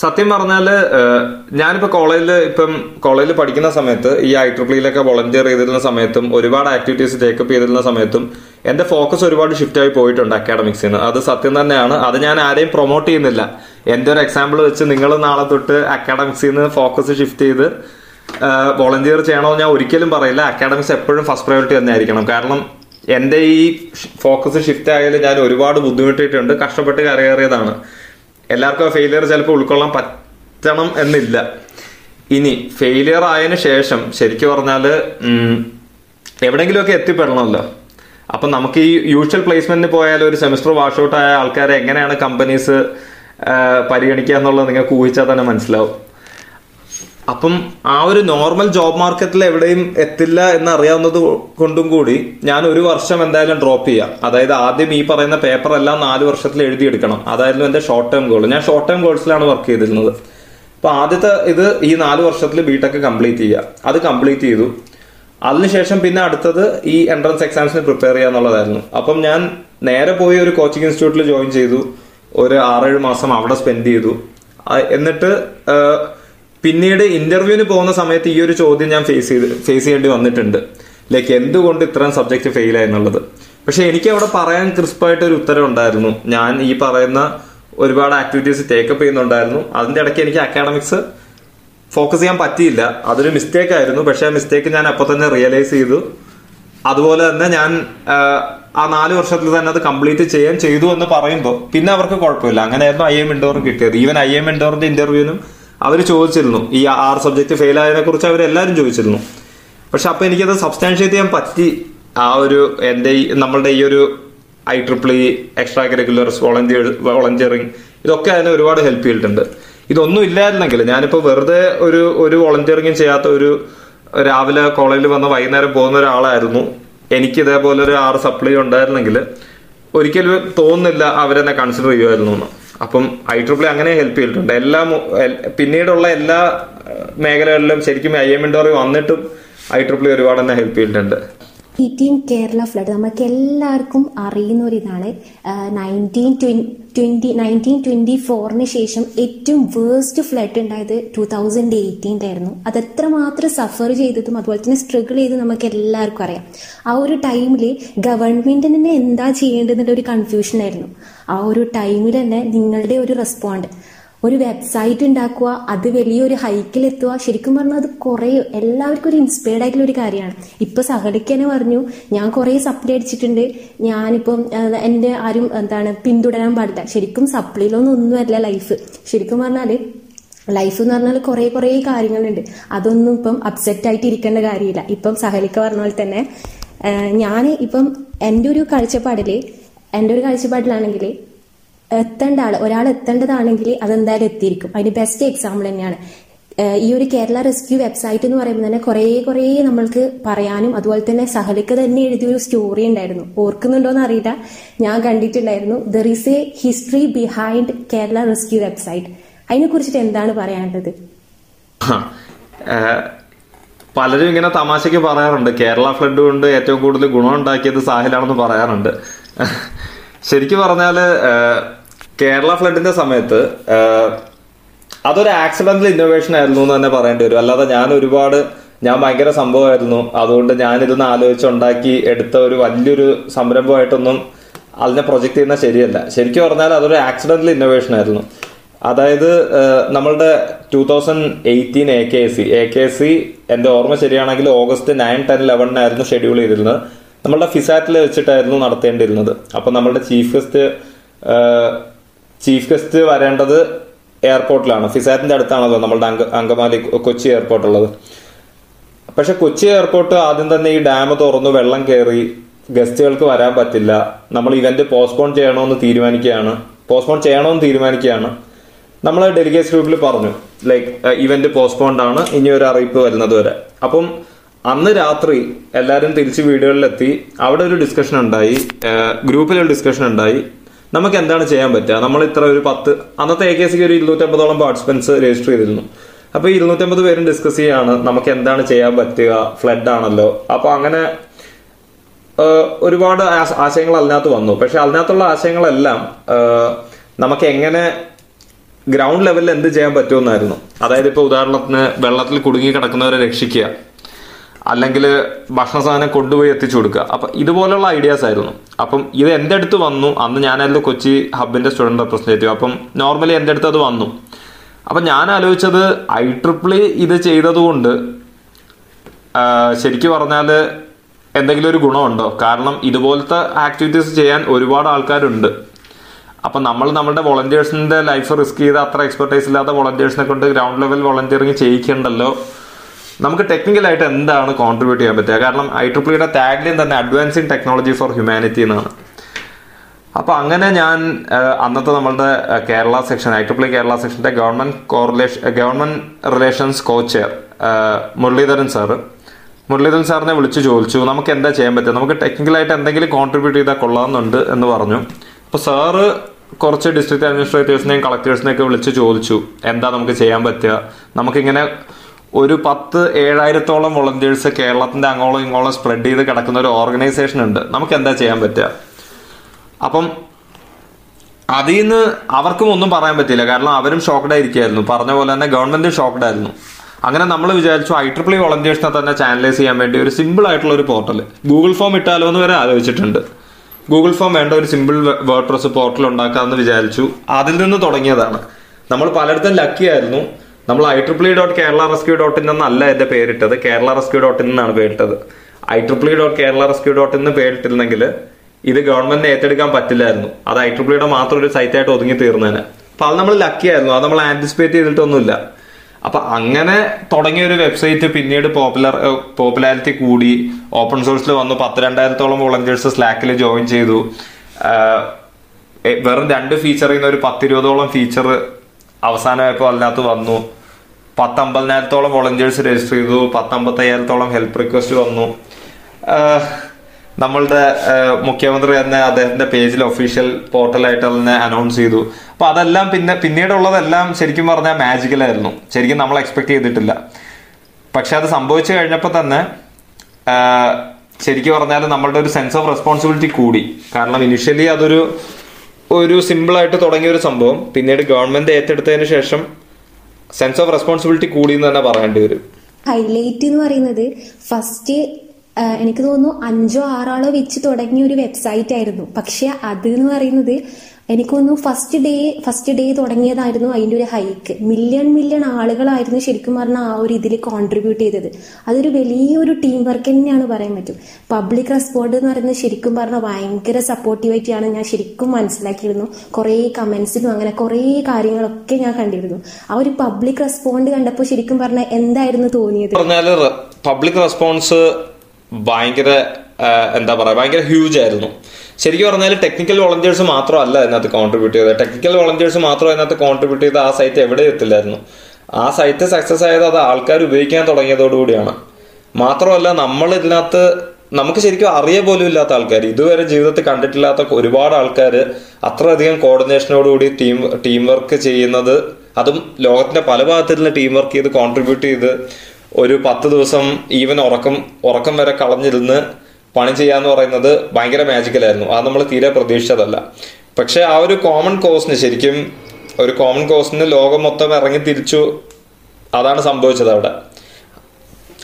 സത്യം പറഞ്ഞാൽ ഞാനിപ്പോൾ ഞാനിപ്പോ കോളേജിൽ ഇപ്പം കോളേജിൽ പഠിക്കുന്ന സമയത്ത് ഈ ഐ ട്രിപ്പിളിയിലൊക്കെ വോളണ്ടിയർ ചെയ്തിരുന്ന സമയത്തും ഒരുപാട് ആക്ടിവിറ്റീസ് ടേക്കപ്പ് ചെയ്തിരുന്ന സമയത്തും എന്റെ ഫോക്കസ് ഒരുപാട് ഷിഫ്റ്റ് ആയി പോയിട്ടുണ്ട് അക്കാഡമിക്സിൽ നിന്ന് അത് സത്യം തന്നെയാണ്. അത് ഞാൻ ആരെയും പ്രൊമോട്ട് ചെയ്യുന്നില്ല. എന്റെ ഒരു എക്സാമ്പിൾ വെച്ച് നിങ്ങൾ നാളെ തൊട്ട് അക്കാഡമിക്സിൽ നിന്ന് ഫോക്കസ് ഷിഫ്റ്റ് ചെയ്ത് വോളണ്ടിയർ ചെയ്യണമെന്ന് ഞാൻ ഒരിക്കലും പറയില്ല. അക്കാഡമിക്സ് എപ്പോഴും ഫസ്റ്റ് പ്രയോറിറ്റി തന്നെ ആയിരിക്കണം കാരണം എന്റെ ഈ ഫോക്കസ് ഷിഫ്റ്റ് ആയാലും ഞാൻ ഒരുപാട് ബുദ്ധിമുട്ടിയിട്ടുണ്ട്. കഷ്ടപ്പെട്ട് കരകയറിയതാണ്. എല്ലാവർക്കും ഫെയിലിയർ ചിലപ്പോൾ ഉൾക്കൊള്ളാൻ പറ്റണം എന്നില്ല. ഇനി ഫെയിലിയർ ആയതിന് ശേഷം ശരിക്കും പറഞ്ഞാൽ എവിടെങ്കിലുമൊക്കെ എത്തിപ്പെടണമല്ലോ. അപ്പം നമുക്ക് ഈ യൂഷ്വൽ പ്ലേസ്മെന്റിന് പോയാൽ ഒരു സെമിസ്റ്റർ വാഷ് ഔട്ട് ആയ ആൾക്കാരെ എങ്ങനെയാണ് കമ്പനീസ് പരിഗണിക്കുക എന്നുള്ളത് നിങ്ങൾക്ക് ഊഹിച്ചാൽ തന്നെ മനസ്സിലാവും. അപ്പം ആ ഒരു നോർമൽ ജോബ് മാർക്കറ്റിൽ എവിടെയും എത്തില്ല എന്ന് അറിയാവുന്നത് കൊണ്ടും കൂടി ഞാൻ ഒരു വർഷം എന്തായാലും ഡ്രോപ്പ് ചെയ്യാം. അതായത് ആദ്യം ഈ പറയുന്ന പേപ്പർ എല്ലാം നാല് വർഷത്തിൽ എഴുതിയെടുക്കണം. അതായിരുന്നു എന്റെ ഷോർട്ട് ടേം ഗോൾ ഞാൻ ഷോർട്ട് ടേം ഗോൾസിലാണ് വർക്ക് ചെയ്തിരുന്നത്. അപ്പൊ ആദ്യത്തെ ഇത് ഈ നാല് വർഷത്തിൽ ബിടെക് കംപ്ലീറ്റ് ചെയ്യുക. അത് കംപ്ലീറ്റ് ചെയ്തു. അതിനുശേഷം പിന്നെ അടുത്തത് ഈ എൻട്രൻസ് എക്സാംസിന് പ്രിപ്പയർ ചെയ്യുക എന്നുള്ളതായിരുന്നു. അപ്പം ഞാൻ നേരെ പോയി ഒരു കോച്ചിങ് ഇൻസ്റ്റിറ്റ്യൂട്ടിൽ ജോയിൻ ചെയ്തു. ഒരു ആറേഴ് മാസം അവിടെ സ്പെൻഡ് ചെയ്തു. എന്നിട്ട് പിന്നീട് ഇന്റർവ്യൂവിന് പോകുന്ന സമയത്ത് ഈ ഒരു ചോദ്യം ഞാൻ ഫേസ് ചെയ്ത് ഫേസ് ചെയ്യേണ്ടി വന്നിട്ടുണ്ട്. ലൈക്ക് എന്തുകൊണ്ട് ഇത്രയും സബ്ജക്റ്റ് ഫെയിൽ ആയെന്നുള്ളത് പക്ഷെ എനിക്ക് അവിടെ പറയാൻ ക്രിസ്പായിട്ട് ഒരു ഉത്തരം ഉണ്ടായിരുന്നു. ഞാൻ ഈ പറയുന്ന ഒരുപാട് ആക്ടിവിറ്റീസ് ടേക്കപ്പ് ചെയ്യുന്നുണ്ടായിരുന്നു. അതിന്റെ ഇടയ്ക്ക് എനിക്ക് അക്കാഡമിക്സ് ഫോക്കസ് ചെയ്യാൻ പറ്റിയില്ല. അതൊരു മിസ്റ്റേക്ക് ആയിരുന്നു. പക്ഷെ ആ മിസ്റ്റേക്ക് ഞാൻ അപ്പൊ തന്നെ റിയലൈസ് ചെയ്തു. അതുപോലെ തന്നെ ഞാൻ ആ നാല് വർഷത്തിൽ തന്നെ അത് കംപ്ലീറ്റ് ചെയ്യാൻ ചെയ്തു എന്ന് പറയുമ്പോൾ പിന്നെ അവർക്ക് കുഴപ്പമില്ല. അങ്ങനെയായിരുന്നു ഐ എം ഇൻഡോറും കിട്ടിയത്. ഈവൻ ഐ എം ഇൻഡോറിന്റെ ഇന്റർവ്യൂവിനും അവർ ചോദിച്ചിരുന്നു. ഈ ആറ് സബ്ജക്ട് ഫെയിൽ ആയതിനെ കുറിച്ച് അവരെല്ലാവരും ചോദിച്ചിരുന്നു. പക്ഷെ അപ്പോൾ എനിക്കത് സബ്സ്റ്റാൻഷിയേറ്റ് ചെയ്യാൻ പറ്റി. ആ ഒരു എന്റെ ഈ നമ്മളുടെ ഈ ഒരു I triple extra curriculars volunteer volunteering ഇതൊക്കെ അതിനെ ഒരുപാട് ഹെൽപ്പ് ചെയ്തിട്ടുണ്ട്. ഇതൊന്നും ഇല്ലായിരുന്നെങ്കിൽ ഞാനിപ്പോൾ വെറുതെ ഒരു ഒരു വോളണ്ടിയറിങ്ങും ചെയ്യാത്ത ഒരു രാവിലെ കോളേജിൽ വന്ന് വൈകുന്നേരം പോകുന്ന ഒരാളായിരുന്നു. എനിക്ക് ഇതേപോലെ ഒരു ആറ് സപ്ലൈ ഉണ്ടായിരുന്നെങ്കിൽ ഒരിക്കലും തോന്നുന്നില്ല അവരെന്നെ കൺസിഡർ ചെയ്യുമായിരുന്നു എന്ന് അപ്പം ഐ ട്രിപ്പിൾ അങ്ങനെ ഹെൽപ്പ് ചെയ്തിട്ടുണ്ട്. എല്ലാ പിന്നീടുള്ള എല്ലാ മേഖലകളിലും ശരിക്കും ഐ എം ഇൻഡോറി വന്നിട്ടും ഐ ട്രിപ്പിൾ ഒരുപാട് തന്നെ ഹെൽപ്പ് ചെയ്തിട്ടുണ്ട്. എയ്റ്റീൻ കേരള ഫ്ലഡ് നമുക്ക് എല്ലാവർക്കും അറിയുന്ന ഒരു ഇതാണ് നയന്റീൻ ട്വന്റി നയന്റീൻ ട്വന്റി ഫോറിന് ശേഷം ഏറ്റവും വേഴ്സ്റ്റ് ഫ്ലഡ് ഉണ്ടായത് ടു തൗസൻഡ് എയ്റ്റീന്റെ ആയിരുന്നു അത് എത്രമാത്രം സഫർ ചെയ്തതും അതുപോലെ തന്നെ സ്ട്രഗിൾ ചെയ്ത് നമുക്ക് എല്ലാവർക്കും അറിയാം. ആ ഒരു ടൈമിൽ ഗവൺമെന്റിന് തന്നെ എന്താ ചെയ്യേണ്ടതെന്നുള്ള ഒരു കൺഫ്യൂഷൻ ആയിരുന്നു. ആ ഒരു ടൈമിൽ തന്നെ നിങ്ങളുടെ ഒരു റെസ്പോണ്ട് ഒരു വെബ്സൈറ്റ് ഉണ്ടാക്കുക അത് വലിയൊരു ഹൈക്കിലെത്തുക ശരിക്കും പറഞ്ഞാൽ അത് കുറേ എല്ലാവർക്കും ഒരു ഇൻസ്പയർഡ് ആയിട്ടുള്ള ഒരു കാര്യമാണ്. ഇപ്പൊ സഹലിക്ക് പറഞ്ഞു ഞാൻ കുറേ സപ്ലൈ അടിച്ചിട്ടുണ്ട്. ഞാനിപ്പം എന്റെ ആരും എന്താണ് പിന്തുടരാൻ പാടില്ല. ശരിക്കും സപ്ലിയിലൊന്നും ഒന്നുമല്ല ലൈഫ് ശരിക്കും പറഞ്ഞാൽ ലൈഫ് എന്ന് പറഞ്ഞാൽ കുറേ കുറേ കാര്യങ്ങളുണ്ട്. അതൊന്നും ഇപ്പം അപ്സെറ്റ് ആയിട്ട് ഇരിക്കേണ്ട കാര്യമില്ല. ഇപ്പം സഹലിക്ക പറഞ്ഞ പോലെ തന്നെ ഞാൻ ഇപ്പം എന്റെ ഒരു കാഴ്ചപ്പാടിൽ എന്റെ ഒരു കാഴ്ചപ്പാടിലാണെങ്കിൽ എത്തേണ്ട ആൾ ഒരാൾ എത്തേണ്ടതാണെങ്കിൽ അതെന്തായാലും എത്തിയിരിക്കും. അതിന് ബെസ്റ്റ് എക്സാമ്പിൾ തന്നെയാണ്. ഈ ഒരു കേരള റെസ്ക്യൂ വെബ്സൈറ്റ് എന്ന് പറയുമ്പോൾ തന്നെ കുറേ കുറേ നമ്മൾക്ക് പറയാനും അതുപോലെ തന്നെ സഹലിക്ക് തന്നെ എഴുതിയ ഒരു സ്റ്റോറി ഉണ്ടായിരുന്നു. ഓർക്കുന്നുണ്ടോന്ന് അറിയില്ല ഞാൻ കണ്ടിട്ടുണ്ടായിരുന്നു. There is a history behind Kerala rescue website അതിനെ കുറിച്ചിട്ട് എന്താണ് പറയാനുള്ളത്? പലരും ഇങ്ങനെ തമാശയ്ക്ക് പറയാറുണ്ട്. കേരള ഫ്ലഡ് കൊണ്ട് ഏറ്റവും കൂടുതൽ ഗുണം ഉണ്ടാക്കിയത് സാഹിലാണെന്ന് പറയാറുണ്ട്. ശരിക്കും പറഞ്ഞാൽ കേരള ഫ്ലഡിന്റെ സമയത്ത് അതൊരു ആക്സിഡന്റൽ ഇന്നോവേഷൻ ആയിരുന്നു എന്ന് തന്നെ പറയേണ്ടി വരും. അല്ലാതെ ഞാൻ ഒരുപാട് ഞാൻ ഭയങ്കര സംഭവമായിരുന്നു. അതുകൊണ്ട് ഞാൻ ഇതൊന്ന് ആലോചിച്ചുണ്ടാക്കി എടുത്ത ഒരു വലിയൊരു സംരംഭമായിട്ടൊന്നും അതിനെ പ്രൊജക്ട് ചെയ്യുന്ന ശരിയല്ല. ശരിക്കും പറഞ്ഞാൽ അതൊരു ആക്സിഡന്റൽ ഇന്നോവേഷൻ ആയിരുന്നു. അതായത് നമ്മളുടെ two thousand eighteen A K S C A K S C എന്റെ ഓർമ്മ ശരിയാണെങ്കിൽ ഓഗസ്റ്റ് നയൻ ടെൻ ലെവനിനായിരുന്നു ഷെഡ്യൂൾ ചെയ്തിരുന്നത്. നമ്മളുടെ ഫിസാറ്റിൽ വെച്ചിട്ടായിരുന്നു നടത്തേണ്ടിയിരുന്നത്. അപ്പൊ നമ്മളുടെ ചീഫ് ഗസ്റ്റ് ചീഫ് ഗസ്റ്റ് വരേണ്ടത് എയർപോർട്ടിലാണ്. ഫിസാറ്റിന്റെ അടുത്താണല്ലോ നമ്മളുടെ അങ്ക അങ്കമാലി കൊച്ചി എയർപോർട്ട് ഉള്ളത് പക്ഷെ കൊച്ചി എയർപോർട്ട് ആദ്യം തന്നെ ഈ ഡാം തുറന്നു വെള്ളം കയറി ഗസ്റ്റുകൾക്ക് വരാൻ പറ്റില്ല. നമ്മൾ ഇവന്റ് പോസ്റ്റ്പോൺ ചെയ്യണമെന്ന് തീരുമാനിക്കുകയാണ്. പോസ്റ്റ്പോൺ ചെയ്യണമെന്ന് തീരുമാനിക്കുകയാണ്. നമ്മൾ ഡെലിഗേറ്റ് ഗ്രൂപ്പിൽ പറഞ്ഞു ലൈക്ക് ഇവന്റ് പോസ്റ്റ്പോൺഡ് ആണ് ഇനി ഒരു അറിയിപ്പ് വരുന്നത് വരെ. അപ്പം അന്ന് രാത്രി എല്ലാവരും തിരിച്ച് വീടുകളിലെത്തി. അവിടെ ഒരു ഡിസ്കഷൻ ഉണ്ടായി. ഗ്രൂപ്പിലൊരു ഡിസ്കഷൻ ഉണ്ടായി. നമുക്ക് എന്താണ് ചെയ്യാൻ പറ്റുക? നമ്മൾ ഇത്ര ഒരു പത്ത് അന്നത്തെ എ കെ സിക്ക് ഒരു ഇരുന്നൂറ്റമ്പതോളം പാർട്ടിസിപ്പൻസ് രജിസ്റ്റർ ചെയ്തിരുന്നു. അപ്പൊ ഈ ഇരുന്നൂറ്റമ്പത് പേരും ഡിസ്കസ് ചെയ്യാണ് നമുക്ക് എന്താണ് ചെയ്യാൻ പറ്റുക? ഫ്ലഡ് ആണല്ലോ. അപ്പൊ അങ്ങനെ ഒരുപാട് ആശയങ്ങൾ അതിനകത്ത് വന്നു. പക്ഷെ അതിനകത്തുള്ള ആശയങ്ങളെല്ലാം നമുക്ക് എങ്ങനെ ഗ്രൗണ്ട് ലെവലിൽ എന്ത് ചെയ്യാൻ പറ്റുമെന്നായിരുന്നു. അതായത് ഇപ്പൊ ഉദാഹരണത്തിന് വെള്ളത്തിൽ കുടുങ്ങി കിടക്കുന്നവരെ രക്ഷിക്കുക. അല്ലെങ്കിൽ ഭക്ഷണ സാധനം കൊണ്ടുപോയി എത്തിച്ചു കൊടുക്കുക. അപ്പം ഇതുപോലുള്ള ഐഡിയാസ് ആയിരുന്നു. അപ്പം ഇത് എന്റെ അടുത്ത് വന്നു? അന്ന് ഞാനായിരുന്നു കൊച്ചി ഹബിന്റെ സ്റ്റുഡന്റ് റെപ്രസെന്റേറ്റീവ് അപ്പം നോർമലി എന്റെ അടുത്ത് അത് വന്നു? അപ്പം ഞാൻ ആലോചിച്ചത് ഐ ട്രിപ്പിളി ഇത് ചെയ്തതുകൊണ്ട് ശരിക്കും പറഞ്ഞാൽ എന്തെങ്കിലും ഒരു ഗുണമുണ്ടോ? കാരണം ഇതുപോലത്തെ ആക്ടിവിറ്റീസ് ചെയ്യാൻ ഒരുപാട് ആൾക്കാരുണ്ട്. അപ്പം നമ്മൾ നമ്മുടെ വോളണ്ടിയേഴ്സിന്റെ ലൈഫ് റിസ്ക് ചെയ്ത് അത്ര എക്സ്പെർട്ടൈസ് ഇല്ലാത്ത വോളണ്ടിയേഴ്സിനെ കൊണ്ട് ഗ്രൗണ്ട് ലെവൽ വോളണ്ടിയറിങ് ചെയ്യിക്കണ്ടല്ലോ? നമുക്ക് ടെക്നിക്കലായിട്ട് എന്താണ് കോൺട്രിബ്യൂട്ട് ചെയ്യാൻ പറ്റുക? കാരണം ഐ ട്രിപ്പിളിയുടെ ടാഗ്ലിൻ തന്നെ അഡ്വാൻസിങ് ടെക്നോളജി ഫോർ ഹ്യൂമാനിറ്റി എന്നാണ്. അപ്പൊ അങ്ങനെ ഞാൻ അന്നത്തെ നമ്മളുടെ Kerala section I triple E Kerala സെക്ഷന്റെ government correlation government relations co chair Muraleedharan sir Muraleedharan സാറിനെ വിളിച്ചു ചോദിച്ചു നമുക്ക് എന്താ ചെയ്യാൻ പറ്റുക? നമുക്ക് ടെക്നിക്കലായിട്ട് എന്തെങ്കിലും കോൺട്രിബ്യൂട്ട് ചെയ്താൽ കൊള്ളാമെന്നുണ്ട് എന്ന് പറഞ്ഞു. അപ്പൊ സാറ് കുറച്ച് ഡിസ്ട്രിക്ട് അഡ്മിനിസ്ട്രേറ്റേഴ്സിനെയും കളക്ടേഴ്സിനെയും ഒക്കെ വിളിച്ച് ചോദിച്ചു എന്താ നമുക്ക് ചെയ്യാൻ പറ്റുക? നമുക്കിങ്ങനെ ഒരു പത്ത് ഏഴായിരത്തോളം വോളണ്ടിയേഴ്സ് കേരളത്തിന്റെ അങ്ങോളം ഇങ്ങോളം സ്പ്രെഡ് ചെയ്ത് കിടക്കുന്ന ഒരു ഓർഗനൈസേഷൻ ഉണ്ട്. നമുക്ക് എന്താ ചെയ്യാൻ പറ്റുക? അപ്പം അതിൽ നിന്ന് അവർക്കും ഒന്നും പറയാൻ പറ്റില്ല. കാരണം അവരും ഷോക്ക്ഡ് ആയിരിക്കായിരുന്നു പറഞ്ഞ പോലെ തന്നെ ഗവൺമെന്റും ഷോക്ക്ഡ് ആയിരുന്നു. അങ്ങനെ നമ്മൾ വിചാരിച്ചു ഐ ട്രിപ്പിൾ വോളണ്ടിയേഴ്സിനെ തന്നെ ചാനലൈസ് ചെയ്യാൻ വേണ്ടി ഒരു സിമ്പിൾ ആയിട്ടുള്ള ഒരു പോർട്ടൽ ഗൂഗിൾ ഫോം ഇട്ടാലോ എന്ന് വരെ ആലോചിച്ചിട്ടുണ്ട്. ഗൂഗിൾ ഫോം വേണ്ട ഒരു സിമ്പിൾ വേർഡ് പ്രസ് പോർട്ടൽ ഉണ്ടാക്കാമെന്ന് വിചാരിച്ചു. അതിൽ നിന്ന് തുടങ്ങിയതാണ്. നമ്മൾ പലയിടത്തും ലക്കി ആയിരുന്നു. നമ്മൾ I triple dot Kerala rescue dot in എന്നല്ല എന്റെ പേരിട്ടത്. കേരള റെസ്ക്യൂ ഡോട്ട് ഇൻ എന്നാണ് പേരിട്ടത്. I triple dot Kerala rescue dot in പേരിട്ടിരുന്നെങ്കിൽ ഇത് ഗവൺമെന്റിന് ഏറ്റെടുക്കാൻ പറ്റില്ലായിരുന്നു. അത് ഐ ട്രിപ്പിൾ ഇയുടെ മാത്രം ഒരു സൈറ്റായിട്ട് ഒതുങ്ങി തീർന്നേനെ. അപ്പൊ അത് നമ്മൾ ലക്കി ആയിരുന്നു. അത് നമ്മൾ ആന്റിസിപ്പേറ്റ് ചെയ്തിട്ടൊന്നുമില്ല. അപ്പൊ അങ്ങനെ തുടങ്ങിയ ഒരു വെബ്സൈറ്റ് പിന്നീട് പോപ്പുലർ പോപ്പുലാരിറ്റി കൂടി. ഓപ്പൺ സോഴ്സിൽ വന്നു. പത്ത് രണ്ടായിരത്തോളം വോളണ്ടിയേഴ്സ് സ്ലാക്കിൽ ജോയിൻ ചെയ്തു. വെറും രണ്ട് ഫീച്ചർ ചെയ്യുന്ന ഒരു പത്തിരുപതോളം ഫീച്ചർ അവസാനമായപ്പോൾ അതിനകത്ത് വന്നു. പത്തമ്പതിനായിരത്തോളം വോളണ്ടിയേഴ്സ് രജിസ്റ്റർ ചെയ്തു. പത്തമ്പത്തയ്യായിരത്തോളം ഹെൽപ്പ് റിക്വസ്റ്റ് വന്നു. നമ്മളുടെ മുഖ്യമന്ത്രി തന്നെ അദ്ദേഹത്തിന്റെ പേജിൽ ഒഫീഷ്യൽ പോർട്ടലായിട്ട് തന്നെ അനൗൺസ് ചെയ്തു. അപ്പൊ അതെല്ലാം പിന്നെ പിന്നീടുള്ളതെല്ലാം ശരിക്കും പറഞ്ഞാൽ മാജിക്കലായിരുന്നു ശരിക്കും നമ്മൾ എക്സ്പെക്ട് ചെയ്തിട്ടില്ല. പക്ഷെ അത് സംഭവിച്ചു കഴിഞ്ഞപ്പോൾ തന്നെ ശരിക്കും പറഞ്ഞാൽ നമ്മളുടെ ഒരു സെൻസ് ഓഫ് റെസ്പോൺസിബിലിറ്റി കൂടി. കാരണം ഇനിഷ്യലി അതൊരു ഒരു സിമ്പിളായിട്ട് തുടങ്ങിയ ഒരു സംഭവം. പിന്നീട് ഗവൺമെന്റ് ഏറ്റെടുത്തതിന് ശേഷം സെൻസ് ഓഫ് റെസ്പോൺസിബിലിറ്റി കൂടി എന്ന് തന്നെ പറയേണ്ടി വരും. ഹൈലൈറ്റ് എന്ന് പറയുന്നത് ഫസ്റ്റ് എനിക്ക് തോന്നുന്നു അഞ്ചോ ആറാളോ വെച്ച് തുടങ്ങിയ ഒരു വെബ്സൈറ്റ് ആയിരുന്നു. പക്ഷെ അത് എന്ന് പറയുന്നത് എനിക്ക് തോന്നുന്നു ഫസ്റ്റ് ഡേ ഫസ്റ്റ് ഡേ തുടങ്ങിയതായിരുന്നു അതിന്റെ ഒരു ഹൈക്ക് മില്യൺ മില്യൺ ആളുകളായിരുന്നു ശരിക്കും പറഞ്ഞാൽ ആ ഒരു ഇതിൽ കോൺട്രിബ്യൂട്ട് ചെയ്തത്. അതൊരു വലിയൊരു ടീം വർക്ക് തന്നെയാണ് പറയാൻ പറ്റും. പബ്ലിക് റെസ്പോണ്ട് എന്ന് പറയുന്നത് ശരിക്കും പറഞ്ഞാൽ ഭയങ്കര സപ്പോർട്ടീവായിട്ടാണ് ഞാൻ ശരിക്കും മനസ്സിലാക്കിയിരുന്നു. കുറേ കമന്റ്സിലും അങ്ങനെ കുറേ കാര്യങ്ങളൊക്കെ ഞാൻ കണ്ടിരുന്നു. ആ ഒരു പബ്ലിക് റെസ്പോണ്ട് കണ്ടപ്പോൾ ശരിക്കും പറഞ്ഞാൽ എന്തായിരുന്നു തോന്നിയത്? പറഞ്ഞാൽ പബ്ലിക് റെസ്പോൺസ് ഭയങ്കര എന്താ പറയാ ഭയങ്കര ഹ്യൂജ് ആയിരുന്നു. ശരിക്കും പറഞ്ഞാൽ ടെക്നിക്കൽ വോളണ്ടിയേഴ്സ് മാത്രമല്ല അതിനകത്ത് കോൺട്രിബ്യൂട്ട് ചെയ്തത്. ടെക്നിക്കൽ വോളണ്ടിയേഴ്സ് മാത്രം അതിനകത്ത് കോൺട്രിബ്യൂട്ട് ചെയ്ത് ആ സൈറ്റ് എവിടെ എത്തില്ലായിരുന്നു. ആ സൈറ്റ് സക്സസ് ആയത് അത് ആൾക്കാർ ഉപയോഗിക്കാൻ തുടങ്ങിയതോടുകൂടിയാണ്. മാത്രമല്ല നമ്മൾ ഇതിനകത്ത് നമുക്ക് ശരിക്കും അറിയ പോലും ഇല്ലാത്ത ആൾക്കാർ. ഇതുവരെ ജീവിതത്തിൽ കണ്ടിട്ടില്ലാത്ത ഒരുപാട് ആൾക്കാർ അത്രയധികം കോർഡിനേഷനോടുകൂടി ടീം ടീം വർക്ക് ചെയ്യുന്നത് അതും ലോകത്തിന്റെ പല ഭാഗത്തുള്ള ടീം വർക്ക് ചെയ്ത് കോൺട്രിബ്യൂട്ട് ചെയ്ത് ഒരു പത്ത് ദിവസം ഈവൻ ഉറക്കം ഉറക്കം വരെ കളഞ്ഞിരുന്ന് പണി ചെയ്യാന്ന് പറയുന്നത് ഭയങ്കര മാജിക്കലായിരുന്നു അത് നമ്മൾ തീരെ പ്രതീക്ഷിച്ചതല്ല. പക്ഷെ ആ ഒരു കോമൺ കോസിന് ശരിക്കും ഒരു കോമൺ കോസിന് ലോകം മൊത്തം ഇറങ്ങി തിരിച്ചു അതാണ് സംഭവിച്ചത് അവിടെ.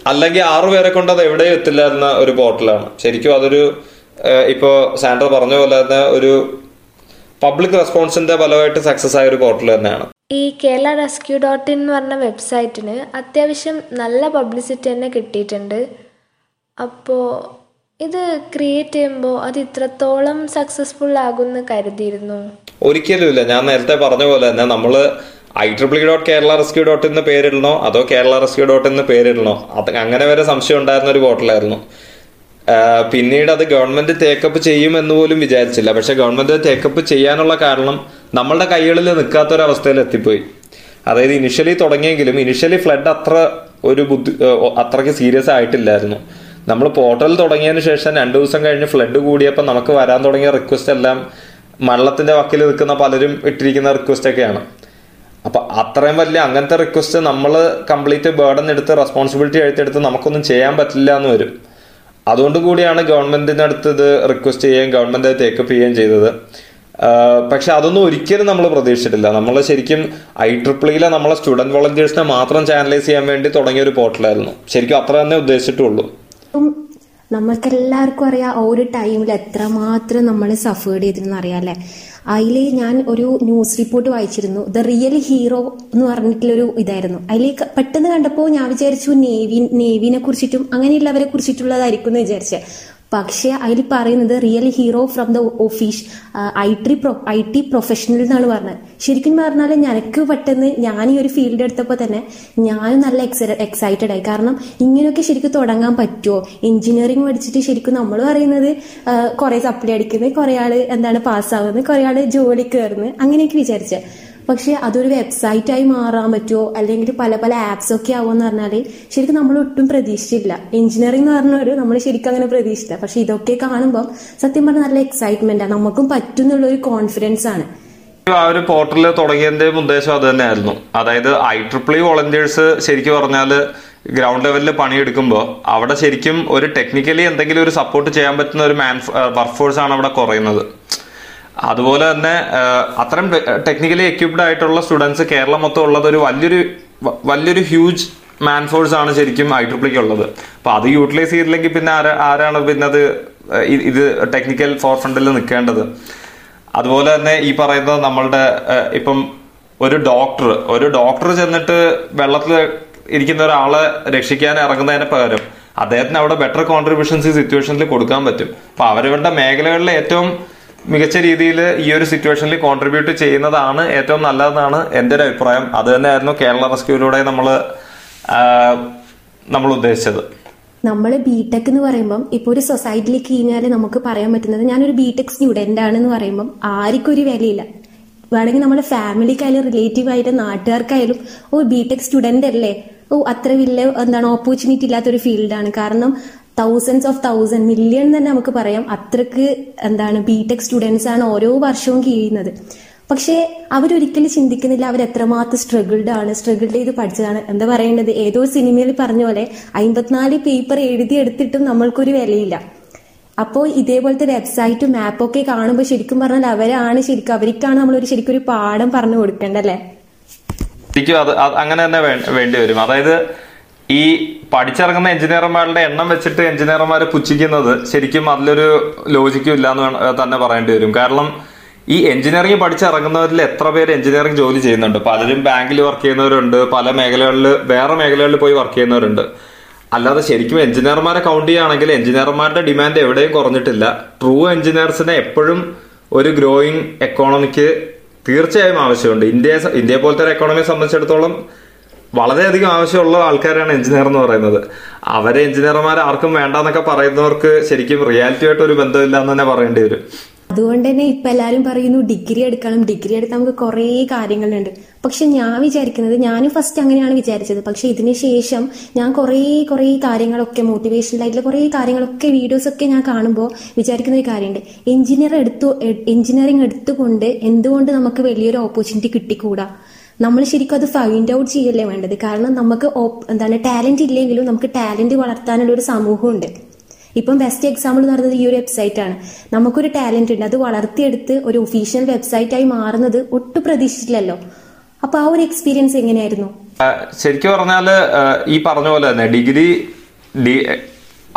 അല്ലെങ്കിൽ ആറു പേരെ കൊണ്ട് അത് എവിടെയും എത്തില്ലായിരുന്ന ഒരു പോർട്ടലാണ്. ശരിക്കും അതൊരു ഇപ്പോൾ ഇപ്പോ സാൻഡർ പറഞ്ഞ പോലെ തന്നെ ഒരു പബ്ലിക് റെസ്പോൺസിന്റെ ഫലമായിട്ട് സക്സസ് ആയ ഒരു പോർട്ടൽ തന്നെയാണ്. ഈ കേരള റെസ്ക്യൂ ഡോട്ട് ഇൻ എന്ന് പറഞ്ഞ വെബ്സൈറ്റിന് അത്യാവശ്യം നല്ല പബ്ലിസിറ്റി തന്നെ കിട്ടിയിട്ടുണ്ട്. അപ്പോൾ ഇത് ക്രിയേറ്റ് ചെയ്യുമ്പോൾ അത് ഇത്രത്തോളം സക്സസ്ഫുൾ ആകുമെന്ന് കരുതിയിരുന്നു. ഒരിക്കലും ഇല്ല ഞാൻ നേരത്തെ പറഞ്ഞ പോലെ തന്നെ നമ്മൾ I triple dot Kerala rescue dot ഇന്ന് പേരിടണോ? അതോ കേരള റെസ്ക്യൂ ഡോട്ട് ഇന്ന് പേരിടണോ? അത് അങ്ങനെ വരെ സംശയം ഉണ്ടായിരുന്ന ഒരു പോർട്ടലായിരുന്നു പിന്നീട് അത് ഗവൺമെന്റ് ടേക്കപ്പ് ചെയ്യും എന്ന് പോലും വിചാരിച്ചില്ല. പക്ഷെ ഗവൺമെന്റ് ടേക്കപ്പ് ചെയ്യാനുള്ള കാരണം നമ്മളുടെ കൈകളിൽ നിൽക്കാത്ത ഒരു അവസ്ഥയിൽ എത്തിപ്പോയി. അതായത് ഇനിഷ്യലി തുടങ്ങിയെങ്കിലും ഇനിഷ്യലി ഫ്ലഡ് അത്ര ഒരു ബുദ്ധി അത്രയ്ക്ക് സീരിയസ് ആയിട്ടില്ലായിരുന്നു. നമ്മൾ പോർട്ടൽ തുടങ്ങിയതിന് ശേഷം രണ്ടു ദിവസം കഴിഞ്ഞ് ഫ്ലഡ് കൂടിയപ്പോൾ നമുക്ക് വരാൻ തുടങ്ങിയ റിക്വസ്റ്റ് എല്ലാം മള്ളത്തിന്റെ വക്കിൽ നിൽക്കുന്ന പലരും ഇട്ടിരിക്കുന്ന റിക്വസ്റ്റ് ഒക്കെയാണ്. അപ്പൊ അത്രയും വലിയ അങ്ങനത്തെ റിക്വസ്റ്റ് നമ്മൾ കംപ്ലീറ്റ് ബേർഡൻ എടുത്ത് റെസ്പോൺസിബിലിറ്റി എഴുത്തെടുത്ത് നമുക്കൊന്നും ചെയ്യാൻ പറ്റില്ല എന്ന് വരും. അതുകൊണ്ട് കൂടിയാണ് ഗവൺമെന്റിന്റെ അടുത്ത് ഇത് റിക്വസ്റ്റ് ചെയ്യുകയും ഗവൺമെന്റ് ടേക്കപ്പ് ചെയ്യുകയും ചെയ്തത്. പക്ഷെ അതൊന്നും ഒരിക്കലും നമ്മൾ പ്രതീക്ഷിച്ചിട്ടില്ല. നമ്മൾ ശരിക്കും ഐ ട്രിപ്പിളിയിലെ നമ്മളെ സ്റ്റുഡന്റ് വോളണ്ടിയേഴ്സിനെ മാത്രം ചാനലൈസ് ചെയ്യാൻ വേണ്ടി തുടങ്ങിയ ഒരു പോർട്ടലായിരുന്നു ശരിക്കും അത്ര തന്നെ ഉദ്ദേശിച്ചിട്ടുള്ളൂ. ഉം, നമ്മൾക്കെല്ലാവർക്കും അറിയാം ആ ഒരു ടൈമിൽ എത്രമാത്രം നമ്മൾ സഫേർഡ് ചെയ്തിരുന്നു അറിയാല്ലേ അതിൽ ഞാൻ ഒരു ന്യൂസ് റിപ്പോർട്ട് വായിച്ചിരുന്നു. ദ റിയൽ ഹീറോ എന്ന് പറഞ്ഞിട്ടുള്ളൊരു ഇതായിരുന്നു. അതിൽ പെട്ടെന്ന് കണ്ടപ്പോൾ ഞാൻ വിചാരിച്ചു നേവി നേവിനെ കുറിച്ചിട്ടും അങ്ങനെയുള്ളവരെ കുറിച്ചിട്ടുള്ളതായിരിക്കും എന്ന് വിചാരിച്ചത് പക്ഷേ അതിൽ പറയുന്നത് real hero from the office I T I T professional എന്നാണ് പറഞ്ഞത്. ശരിക്കും പറഞ്ഞാൽ ഞനക്ക് പെട്ടെന്ന് ഞാൻ ഈ ഒരു ഫീൽഡ് എടുത്തപ്പോൾ തന്നെ ഞാനും നല്ല എക്സൈറ്റഡ് ആയി. കാരണം ഇങ്ങനെയൊക്കെ ശരിക്കും തുടങ്ങാൻ പറ്റുമോ എഞ്ചിനീയറിംഗ് പഠിച്ചിട്ട് ശരിക്കും നമ്മൾ പറയുന്നത് കുറെ സപ്ലൈ അടിക്കുന്നത് കുറെ ആൾ എന്താണ് പാസ്സാവുന്നത് കുറെ ആൾ ജോലി കയറുന്നത് അങ്ങനെയൊക്കെ വിചാരിച്ചത് പക്ഷെ അതൊരു വെബ്സൈറ്റായി മാറാൻ പറ്റുമോ? അല്ലെങ്കിൽ പല പല ആപ്സ് ഒക്കെ ആവുമെന്ന് പറഞ്ഞാൽ ശരിക്കും നമ്മൾ ഒട്ടും പ്രതീക്ഷിച്ചില്ല എഞ്ചിനീയറിംഗ് എന്ന് പറഞ്ഞൊരു നമ്മൾ ശരിക്കും അങ്ങനെ പ്രതീക്ഷിച്ചില്ല. പക്ഷെ ഇതൊക്കെ കാണുമ്പോൾ സത്യം പറഞ്ഞാൽ നല്ല എക്സൈറ്റ്മെന്റ് ആണ് നമുക്കും പറ്റുന്നുള്ള ഒരു കോൺഫിഡൻസ് ആണ്. ആ ഒരു പോർട്ടൽ തുടങ്ങിയതിന്റെ ഉദ്ദേശം അത് തന്നെയായിരുന്നു. അതായത് ഐ ട്രിപ്പിൾ വോളണ്ടിയേഴ്സ് ശരിക്കും പറഞ്ഞാൽ ഗ്രൗണ്ട് ലെവലിൽ പണിയെടുക്കുമ്പോൾ അവിടെ ശരിക്കും ഒരു ടെക്നിക്കലി എന്തെങ്കിലും ഒരു സപ്പോർട്ട് ചെയ്യാൻ പറ്റുന്ന ഒരു മാൻ വർക്ക് ഫോഴ്സ് ആണ് അവിടെ കുറയുന്നത്. അതുപോലെ തന്നെ അത്രയും ടെക്നിക്കലി എക്യുപ്ഡ് ആയിട്ടുള്ള സ്റ്റുഡൻസ് കേരളം മൊത്തം ഉള്ളത് ഒരു വലിയൊരു വലിയൊരു ഹ്യൂജ് മാൻ ഫോഴ്സ് ആണ് ശരിക്കും ഐ ട്രിപ്ലിക്ക് ഉള്ളത് അപ്പൊ അത് യൂട്ടിലൈസ് ചെയ്തില്ലെങ്കിൽ പിന്നെ ആരാ ആരാണ് പിന്നെ അത് ഇത് ടെക്നിക്കൽ ഫോർ ഫ്രണ്ടിൽ നിൽക്കേണ്ടത്? അതുപോലെ തന്നെ ഈ പറയുന്നത് നമ്മളുടെ ഇപ്പം ഒരു ഡോക്ടർ ഒരു ഡോക്ടർ ചെന്നിട്ട് വെള്ളത്തിൽ ഇരിക്കുന്ന ഒരാളെ രക്ഷിക്കാൻ ഇറങ്ങുന്നതിന് പകരം അദ്ദേഹത്തിന് അവിടെ ബെറ്റർ കോൺട്രിബ്യൂഷൻസ് ഈ സിറ്റുവേഷനിൽ കൊടുക്കാൻ പറ്റും. അപ്പൊ അവരവരുടെ മേഖലകളിലെ ഏറ്റവും മികച്ച രീതിയിൽ ഈ ഒരു സിറ്റുവേഷനിൽ കോൺട്രിബ്യൂട്ട് ചെയ്യുന്നതാണ് ഏറ്റവും നല്ലതെന്നാണ് എന്റെ ഒരു അഭിപ്രായം. അത് തന്നെയായിരുന്നു കേരള റെസ്ക്യൂലൂടെ നമ്മൾ നമ്മൾ ഉദ്ദേശിച്ചത്. നമ്മൾ ബിടെക് എന്ന് പറയുമ്പം ഇപ്പോൾ ഒരു സൊസൈറ്റിയിലേക്ക് കഴിഞ്ഞാൽ നമുക്ക് പറയാൻ പറ്റുന്നത് ഞാനൊരു ബിടെക് സ്റ്റുഡന്റ് ആണെന്ന് പറയുമ്പം ആർക്കും ഒരു വിലയില്ല. വേണമെങ്കിൽ നമ്മുടെ ഫാമിലിക്കായാലും റിലേറ്റീവ് ആയിട്ട് നാട്ടുകാർക്കായാലും ഓ ബിടെക് സ്റ്റുഡന്റ് അല്ലേ? ഓ അത്ര വലിയ എന്താണ് ഓപ്പർച്യൂണിറ്റി ഇല്ലാത്തൊരു ഫീൽഡാണ് കാരണം തൗസൻഡ്സ് ഓഫ് തൗസൻഡ് മില്യൺ തന്നെ നമുക്ക് പറയാം. അത്രയ്ക്ക് എന്താണ് ബി ടെക് സ്റ്റുഡൻസ് ആണ് ഓരോ വർഷവും കീഴുന്നത് പക്ഷേ അവരൊരിക്കലും ചിന്തിക്കുന്നില്ല അവർ എത്രമാത്രം സ്ട്രഗിൾഡ് ആണ് സ്ട്രഗിൾ ചെയ്ത് പഠിച്ചതാണ്. എന്താ പറയേണ്ടത്? ഏതോ സിനിമയിൽ പറഞ്ഞ പോലെ അമ്പത്തിനാല് പേപ്പർ എഴുതി എടുത്തിട്ടും നമ്മൾക്കൊരു വിലയില്ല. അപ്പോൾ ഇതേപോലത്തെ വെബ്സൈറ്റും മാപ്പൊക്കെ കാണുമ്പോൾ ശരിക്കും പറഞ്ഞാൽ അവരാണ് ശരിക്കും അവർക്കാണ് നമ്മളൊരു ശരിക്കും ഒരു പാഠം പറഞ്ഞു കൊടുക്കേണ്ടല്ലേ ശരിക്കും അത് അങ്ങനെ തന്നെ വേണ്ടി വരും അതായത് ഈ പഠിച്ചിറങ്ങുന്ന എഞ്ചിനീയർമാരുടെ എണ്ണം വെച്ചിട്ട് എഞ്ചിനീയർമാരെ പുച്ഛിക്കുന്നത് ശരിക്കും അതിലൊരു ലോജിക്കും ഇല്ല എന്ന് തന്നെ പറയേണ്ടി വരും. കാരണം ഈ എഞ്ചിനീയറിംഗ് പഠിച്ചിറങ്ങുന്നവരിൽ എത്ര പേര് എഞ്ചിനീയറിംഗ് ജോലി ചെയ്യുന്നുണ്ട്? പലരും ബാങ്കിൽ വർക്ക് ചെയ്യുന്നവരുണ്ട് പല മേഖലകളിൽ വേറെ മേഖലകളിൽ പോയി വർക്ക് ചെയ്യുന്നവരുണ്ട്. അല്ലാതെ ശരിക്കും എഞ്ചിനീയർമാരെ കൗണ്ട് ചെയ്യുകയാണെങ്കിൽ എഞ്ചിനീയർമാരുടെ ഡിമാൻഡ് എവിടെയും കുറഞ്ഞിട്ടില്ല. ട്രൂ എഞ്ചിനീയർസിനെ എപ്പോഴും ഒരു ഗ്രോയിങ് എക്കോണമിക്ക് തീർച്ചയായും ആവശ്യമുണ്ട്. ഇന്ത്യയെ ഇന്ത്യയെ പോലത്തെ ഒരു എക്കോണമിയെ സംബന്ധിച്ചിടത്തോളം വളരെയധികം ആവശ്യമുള്ള ആൾക്കാരാണ് എഞ്ചിനീയർ എന്ന് പറയുന്നത്. അവരെ എഞ്ചിനീയർമാർ ആർക്കും വേണ്ടെന്നൊക്കെ പറയുന്നവർക്ക് ശരിക്കും റിയാലിറ്റി ആയിട്ട് ഒരു ബന്ധമില്ല എന്ന് തന്നെ പറയേണ്ടി വരും. അതുകൊണ്ട് തന്നെ ഇപ്പൊ എല്ലാരും പറയുന്നു ഡിഗ്രി എടുക്കണം ഡിഗ്രി എടുത്താൽ നമുക്ക് കുറേ കാര്യങ്ങളുണ്ട്. പക്ഷെ ഞാൻ വിചാരിക്കുന്നത് ഞാനും ഫസ്റ്റ് അങ്ങനെയാണ് വിചാരിച്ചത്. പക്ഷെ ഇതിന് ശേഷം ഞാൻ കുറേ കുറേ കാര്യങ്ങളൊക്കെ മോട്ടിവേഷണൽ ആയിട്ടുള്ള കുറേ കാര്യങ്ങളൊക്കെ വീഡിയോസ് ഒക്കെ ഞാൻ കാണുമ്പോൾ വിചാരിക്കുന്ന ഒരു കാര്യമുണ്ട് എഞ്ചിനീയർ എടുത്തു എഞ്ചിനീയറിംഗ് എടുത്തുകൊണ്ട് എന്തുകൊണ്ട് നമുക്ക് വലിയൊരു ഓപ്പർച്യൂണിറ്റി കിട്ടിക്കൂടാ? നമ്മൾ ശരിക്കും അത് ഫൈൻഡ് ഔട്ട് ചെയ്യല്ലേ വേണ്ടത്? കാരണം നമുക്ക് എന്താണ് ടാലന്റ് ഇല്ലെങ്കിലും നമുക്ക് ടാലന്റ് വളർത്താനുള്ള ഒരു സമൂഹമുണ്ട്. ഇപ്പം ബെസ്റ്റ് എക്സാമ്പിൾ എന്ന് പറയുന്നത് ഈ ഒരു വെബ്സൈറ്റ് ആണ്. നമുക്കൊരു ടാലന്റ് ഉണ്ട്. അത് വളർത്തിയെടുത്ത് ഒരു ഒഫീഷ്യൽ വെബ്സൈറ്റ് ആയി മാറുന്നത് ഒട്ടും പ്രതീക്ഷിച്ചില്ലല്ലോ. അപ്പൊ ആ ഒരു എക്സ്പീരിയൻസ് എങ്ങനെയായിരുന്നു? ശരിക്കും പറഞ്ഞാൽ ഈ പറഞ്ഞ പോലെ തന്നെ ഡിഗ്രി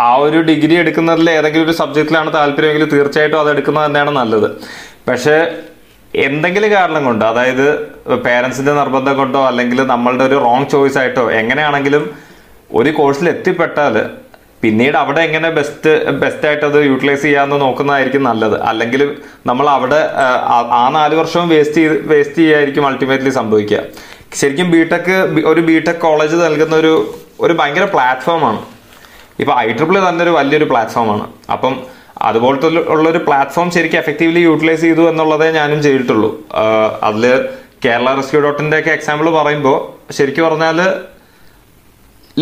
ആ ഒരു ഡിഗ്രി എടുക്കുന്നതിൽ ഏതെങ്കിലും ഒരു സബ്ജക്റ്റിലാണ് താല്പര്യമെങ്കിൽ തീർച്ചയായിട്ടും അത് എടുക്കുന്നത് തന്നെയാണ് നല്ലത്. പക്ഷേ എന്തെങ്കിലും കാരണം കൊണ്ട് അതായത് പേരൻസിന്റെ നിർബന്ധം കൊണ്ടോ അല്ലെങ്കിൽ നമ്മളുടെ ഒരു റോങ് ചോയ്സ് ആയിട്ടോ എങ്ങനെയാണെങ്കിലും ഒരു കോഴ്സിൽ എത്തിപ്പെട്ടാൽ പിന്നീട് അവിടെ എങ്ങനെ ബെസ്റ്റ് ബെസ്റ്റ് ആയിട്ട് അത് യൂട്ടിലൈസ് ചെയ്യാമെന്ന് നോക്കുന്നതായിരിക്കും നല്ലത്. അല്ലെങ്കിൽ നമ്മൾ അവിടെ ആ, നാല് വർഷവും വേസ്റ്റ് ചെയ്ത് വേസ്റ്റ് ചെയ്യായിരിക്കും അൾട്ടിമേറ്റ്ലി സംഭവിക്കുക. ശരിക്കും ബിടെക് ഒരു ബിടെക് കോളേജ് നൽകുന്ന ഒരു ഒരു ഭയങ്കര പ്ലാറ്റ്ഫോമാണ് ഇപ്പൊ ഐ ട്രിപ്പിൾ തന്നെ ഒരു വലിയൊരു പ്ലാറ്റ്ഫോമാണ് അപ്പം അതുപോലത്തെ ഉള്ളൊരു പ്ലാറ്റ്ഫോം ശരിക്കും എഫക്റ്റീവ്ലി യൂട്ടിലൈസ് ചെയ്തു എന്നുള്ളതേ ഞാനും ചെയ്തിട്ടുള്ളൂ. അതിൽ കേരള റെസ്ക്യൂ ഡോട്ടിന്റെ ഒക്കെ എക്സാമ്പിൾ പറയുമ്പോൾ ശരിക്കും പറഞ്ഞാൽ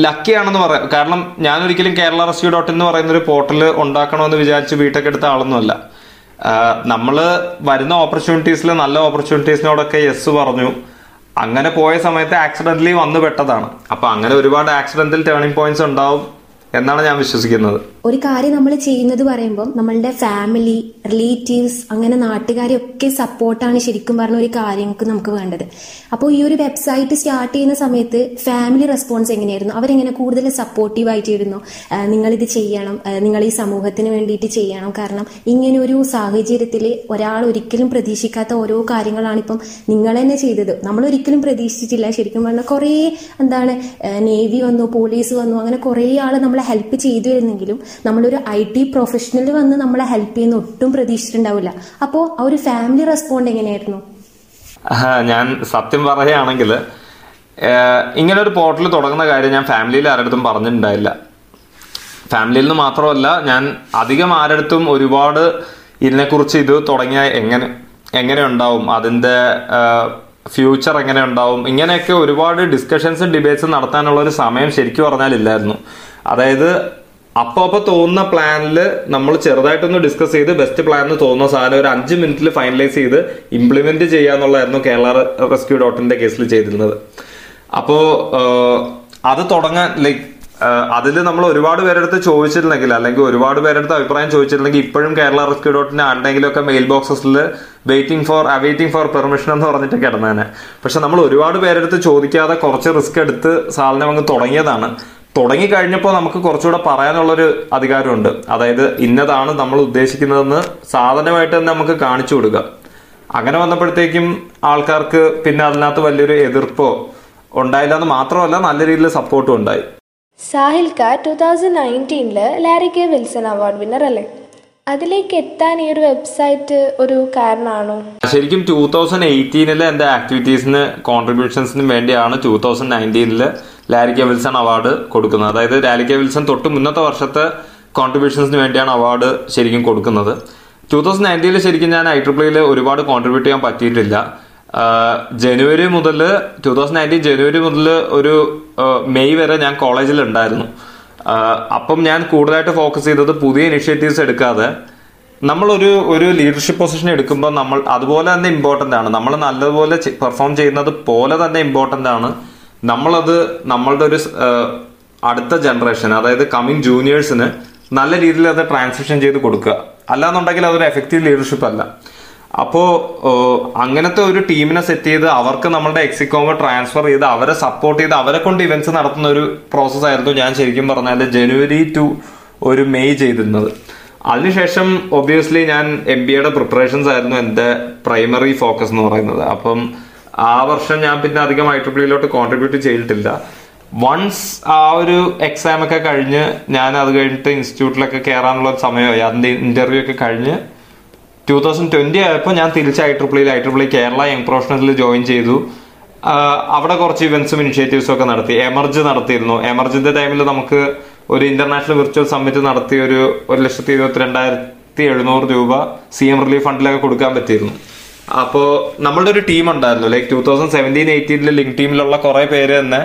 ലക്കി ആണെന്ന് പറയാം. കാരണം ഞാൻ ഒരിക്കലും കേരള റെസ്ക്യൂ ഡോട്ട് എന്ന് പറയുന്ന ഒരു പോർട്ടൽ ഉണ്ടാക്കണമെന്ന് വിചാരിച്ച് ബിടെക് എടുത്ത ആളൊന്നുമല്ല നമ്മൾ വരുന്ന ഓപ്പർച്യൂണിറ്റീസിൽ നല്ല ഓപ്പർച്യൂണിറ്റീസിനോടൊക്കെ യെസ് പറഞ്ഞു. അങ്ങനെ പോയ സമയത്ത് ആക്സിഡന്റലി വന്നു പെട്ടതാണ്. അപ്പൊ അങ്ങനെ ഒരുപാട് ആക്സിഡന്റൽ ടേണിംഗ് പോയിന്റ്സ് ഉണ്ടാവും എന്നാണ് ഞാൻ വിശ്വസിക്കുന്നത്. ഒരു കാര്യം നമ്മൾ ചെയ്യുന്നത് പറയുമ്പോൾ നമ്മളുടെ ഫാമിലി റിലേറ്റീവ്സ് അങ്ങനെ നാട്ടുകാരെയൊക്കെ സപ്പോർട്ടാണ് ശരിക്കും പറഞ്ഞ ഒരു കാര്യങ്ങൾക്ക് നമുക്ക് വേണ്ടത്. അപ്പോൾ ഈ ഒരു വെബ്സൈറ്റ് സ്റ്റാർട്ട് ചെയ്യുന്ന സമയത്ത് ഫാമിലി റെസ്പോൺസ് എങ്ങനെയായിരുന്നു? അവരെങ്ങനെ കൂടുതൽ സപ്പോർട്ടീവ് ആയിട്ടിരുന്നു? നിങ്ങൾ ഇത് ചെയ്യണം നിങ്ങൾ ഈ സമൂഹത്തിന് വേണ്ടിയിട്ട് ചെയ്യണം. കാരണം ഇങ്ങനെ ഒരു സാഹചര്യത്തിൽ ഒരാൾ ഒരിക്കലും പ്രതീക്ഷിക്കാത്ത ഓരോ കാര്യങ്ങളാണ് ഇപ്പം നിങ്ങൾ തന്നെ ചെയ്തത്. നമ്മൾ ഒരിക്കലും പ്രതീക്ഷിച്ചിട്ടില്ല. ശരിക്കും പറഞ്ഞാൽ കുറേ എന്താണ് നേവി വന്നു പോലീസ് വന്നു അങ്ങനെ കുറേ ആൾ നമ്മളെ ഹെൽപ്പ് ചെയ്തു വരുന്നെങ്കിലും നമ്മളൊരു ഐ ടി പ്രൊഫഷണൽ വന്ന് നമ്മളെ ഹെൽപ്പ് ചെയ്യുന്ന ഒട്ടും പ്രതീക്ഷിച്ചിട്ടുണ്ടാവില്ല. അപ്പോ ആ ഒരു ഫാമിലി റെസ്പോണ്ട് എങ്ങനെയായിരുന്നു? ഞാൻ സത്യം പറയുകയാണെങ്കിൽ ഇങ്ങനെ ഒരു പോർട്ടൽ തുടങ്ങുന്ന കാര്യം ഞാൻ ഫാമിലിയിൽ ആരടുത്തും പറഞ്ഞിട്ടുണ്ടായില്ല. ഫാമിലിയിൽ നിന്ന് മാത്രമല്ല ഞാൻ അധികം ആരടുത്തും ഒരുപാട് ഇതിനെക്കുറിച്ച് ഇത് തുടങ്ങിയ എങ്ങനെ എങ്ങനെ ഉണ്ടാവും അതിന്റെ ഫ്യൂച്ചർ എങ്ങനെ ഉണ്ടാവും ഇങ്ങനെയൊക്കെ ഒരുപാട് ഡിസ്കഷൻസും ഡിബേറ്റ്സും നടത്താനുള്ള ഒരു സമയം ശരിക്കും പറഞ്ഞാലില്ലായിരുന്നു അതായത് അപ്പൊ അപ്പൊ തോന്നുന്ന പ്ലാനിൽ നമ്മൾ ചെറുതായിട്ടൊന്ന് ഡിസ്കസ് ചെയ്ത് ബെസ്റ്റ് പ്ലാൻ എന്ന് തോന്നുന്ന സാധനം ഒരു അഞ്ച് മിനിറ്റിൽ ഫൈനലൈസ് ചെയ്ത് ഇംപ്ലിമെന്റ് ചെയ്യാന്നുള്ളതായിരുന്നു കേരള റെസ്ക്യൂ ഡോട്ടിന്റെ കേസിൽ ചെയ്തിരുന്നത്. അപ്പോ അത് തുടങ്ങാൻ ലൈക്ക് അതിൽ നമ്മൾ ഒരുപാട് പേരെടുത്ത് ചോദിച്ചിരുന്നെങ്കിൽ അല്ലെങ്കിൽ ഒരുപാട് പേരെടുത്ത് അഭിപ്രായം ചോദിച്ചിരുന്നെങ്കിൽ ഇപ്പോഴും കേരള റെസ്ക്യൂ ഡോട്ടിന്റെ ആരുടെങ്കിലും ഒക്കെ mail ബോക്സസിൽ waiting for awaiting for permission എന്ന് പറഞ്ഞിട്ട് കിടന്നേനെ. പക്ഷെ നമ്മൾ ഒരുപാട് പേരെടുത്ത് ചോദിക്കാതെ കുറച്ച് റിസ്ക് എടുത്ത് സാധനം അങ്ങ് തുടങ്ങിയതാണ്. തുടങ്ങി കഴിഞ്ഞപ്പോൾ നമുക്ക് കുറച്ചുകൂടെ പറയാനുള്ളൊരു അധികാരമുണ്ട്. അതായത് ഇന്നതാണ് നമ്മൾ ഉദ്ദേശിക്കുന്നതെന്ന് സാധനമായിട്ട് തന്നെ നമുക്ക് കാണിച്ചു കൊടുക്കുക. അങ്ങനെ വന്നപ്പോഴത്തേക്കും ആൾക്കാർക്ക് പിന്നെ അതിനകത്ത് വലിയൊരു എതിർപ്പോ ഉണ്ടായില്ല എന്ന് മാത്രമല്ല നല്ല രീതിയിൽ സപ്പോർട്ടും ഉണ്ടായി. സാഹിൽ കാ two thousand നയന്റീനിൽ Larry K Wilson award winner അല്ലേ? അതിലേക്ക് എത്താൻ ഈ ഒരു വെബ്സൈറ്റ് ഒരു കാരണമാണോ? ശരിക്കും ടൂ തൗസൻഡ് എയ്റ്റീനിലെ എന്റെ ആക്ടിവിറ്റീസിന് കോൺട്രിബ്യൂഷൻസിനും വേണ്ടിയാണ് ടൂ തൗസൻഡ് നയന്റീനിൽ ലാരിക്ക വിൽസൺ അവാർഡ് കൊടുക്കുന്നത്. അതായത് ലാരിക്ക വിൽസൺ തൊട്ട് മുന്നത്തെ വർഷത്തെ കോൺട്രിബ്യൂഷൻസിന് വേണ്ടിയാണ് അവാർഡ് ശരിക്കും കൊടുക്കുന്നത്. ടൂ തൗസൻഡ് നയന്റീനിൽ ശരിക്കും ഞാൻ ഐ ട്രിപ്പിളിയിൽ ഒരുപാട് കോൺട്രിബ്യൂട്ട് ചെയ്യാൻ പറ്റിയിട്ടില്ല. ജനുവരി മുതൽ ടൂ തൗസൻഡ് നയന്റീൻ ജനുവരി മുതൽ ഒരു മെയ് വരെ ഞാൻ കോളേജിൽ ഉണ്ടായിരുന്നു. അപ്പം ഞാൻ കൂടുതലായിട്ട് ഫോക്കസ് ചെയ്തത് പുതിയ ഇനിഷ്യേറ്റീവ്സ് എടുക്കാതെ നമ്മളൊരു ഒരു ലീഡർഷിപ്പ് പൊസിഷൻ എടുക്കുമ്പോൾ നമ്മൾ അതുപോലെ തന്നെ ഇമ്പോർട്ടന്റ് ആണ്. നമ്മൾ നല്ലതുപോലെ പെർഫോം ചെയ്യുന്നത് പോലെ തന്നെ ഇമ്പോർട്ടന്റ് ആണ്. നമ്മളത് നമ്മളുടെ ഒരു അടുത്ത ജനറേഷൻ അതായത് കമ്മിങ് ജൂനിയേഴ്സിന് നല്ല രീതിയിൽ അത് ട്രാൻസിഷൻ ചെയ്ത് കൊടുക്കുക. അല്ലാന്നുണ്ടെങ്കിൽ അതൊരു എഫക്റ്റീവ് ലീഡർഷിപ്പ് അല്ല. അപ്പോ അങ്ങനത്തെ ഒരു ടീമിനെ സെറ്റ് ചെയ്ത് അവർക്ക് നമ്മളുടെ എക്സിക്കോമ ട്രാൻസ്ഫർ ചെയ്ത് അവരെ സപ്പോർട്ട് ചെയ്ത് അവരെ കൊണ്ട് ഇവന്റ്സ് നടത്തുന്ന ഒരു പ്രോസസ് ആയിരുന്നു ഞാൻ ശരിക്കും പറഞ്ഞാൽ ജനുവരി ടു ഒരു മെയ് ചെയ്തിരുന്നത്. അതിനുശേഷം ഒബ്വിയസ്ലി ഞാൻ എം ബി എയുടെ പ്രിപ്പറേഷൻസ് ആയിരുന്നു എന്റെ പ്രൈമറി ഫോക്കസ് എന്ന് പറയുന്നത്. അപ്പം ആ വർഷം ഞാൻ പിന്നെ അധികം ഐ ട്രിപ്പിളിയിലോട്ട് കോൺട്രിബ്യൂട്ട് ചെയ്തിട്ടില്ല. വൺസ് ആ ഒരു എക്സാം ഒക്കെ കഴിഞ്ഞ് ഞാൻ അത് കഴിഞ്ഞിട്ട് ഇൻസ്റ്റിറ്റ്യൂട്ടിലൊക്കെ കയറാനുള്ള സമയമായി. അതിന്റെ ഇന്റർവ്യൂ ഒക്കെ കഴിഞ്ഞ് ടൂ തൗസൻഡ് ട്വന്റി ആയപ്പോൾ ഞാൻ തിരിച്ച് I ട്രിപ്പിളിയിൽ I triple E Kerala young പ്രൊഫഷണൽസിൽ join ചെയ്തു. അവിടെ കുറച്ച് ഇവന്റ്സും ഇനിഷ്യേറ്റീവ്സും ഒക്കെ നടത്തി. എമർജ് നടത്തിയിരുന്നു. എമർജിന്റെ ടൈമിൽ നമുക്ക് ഒരു ഇന്റർനാഷണൽ വിർച്വൽ സമ്മിറ്റ് നടത്തി ഒരു ഒരു ലക്ഷത്തി ഇരുപത്തി രണ്ടായിരത്തി എഴുന്നൂറ് രൂപ സി എം റിലീഫ് ഫണ്ടിലൊക്കെ കൊടുക്കാൻ പറ്റിയിരുന്നു. അപ്പോൾ നമ്മളുടെ ഒരു ടീം ഉണ്ടായിരുന്നു. ലൈക്ക് ടൂ തൗസൻഡ് സെവന്റീൻ എയ്റ്റീനിൽ ലിങ്ക് ടീമിലുള്ള കുറെ പേര് തന്നെ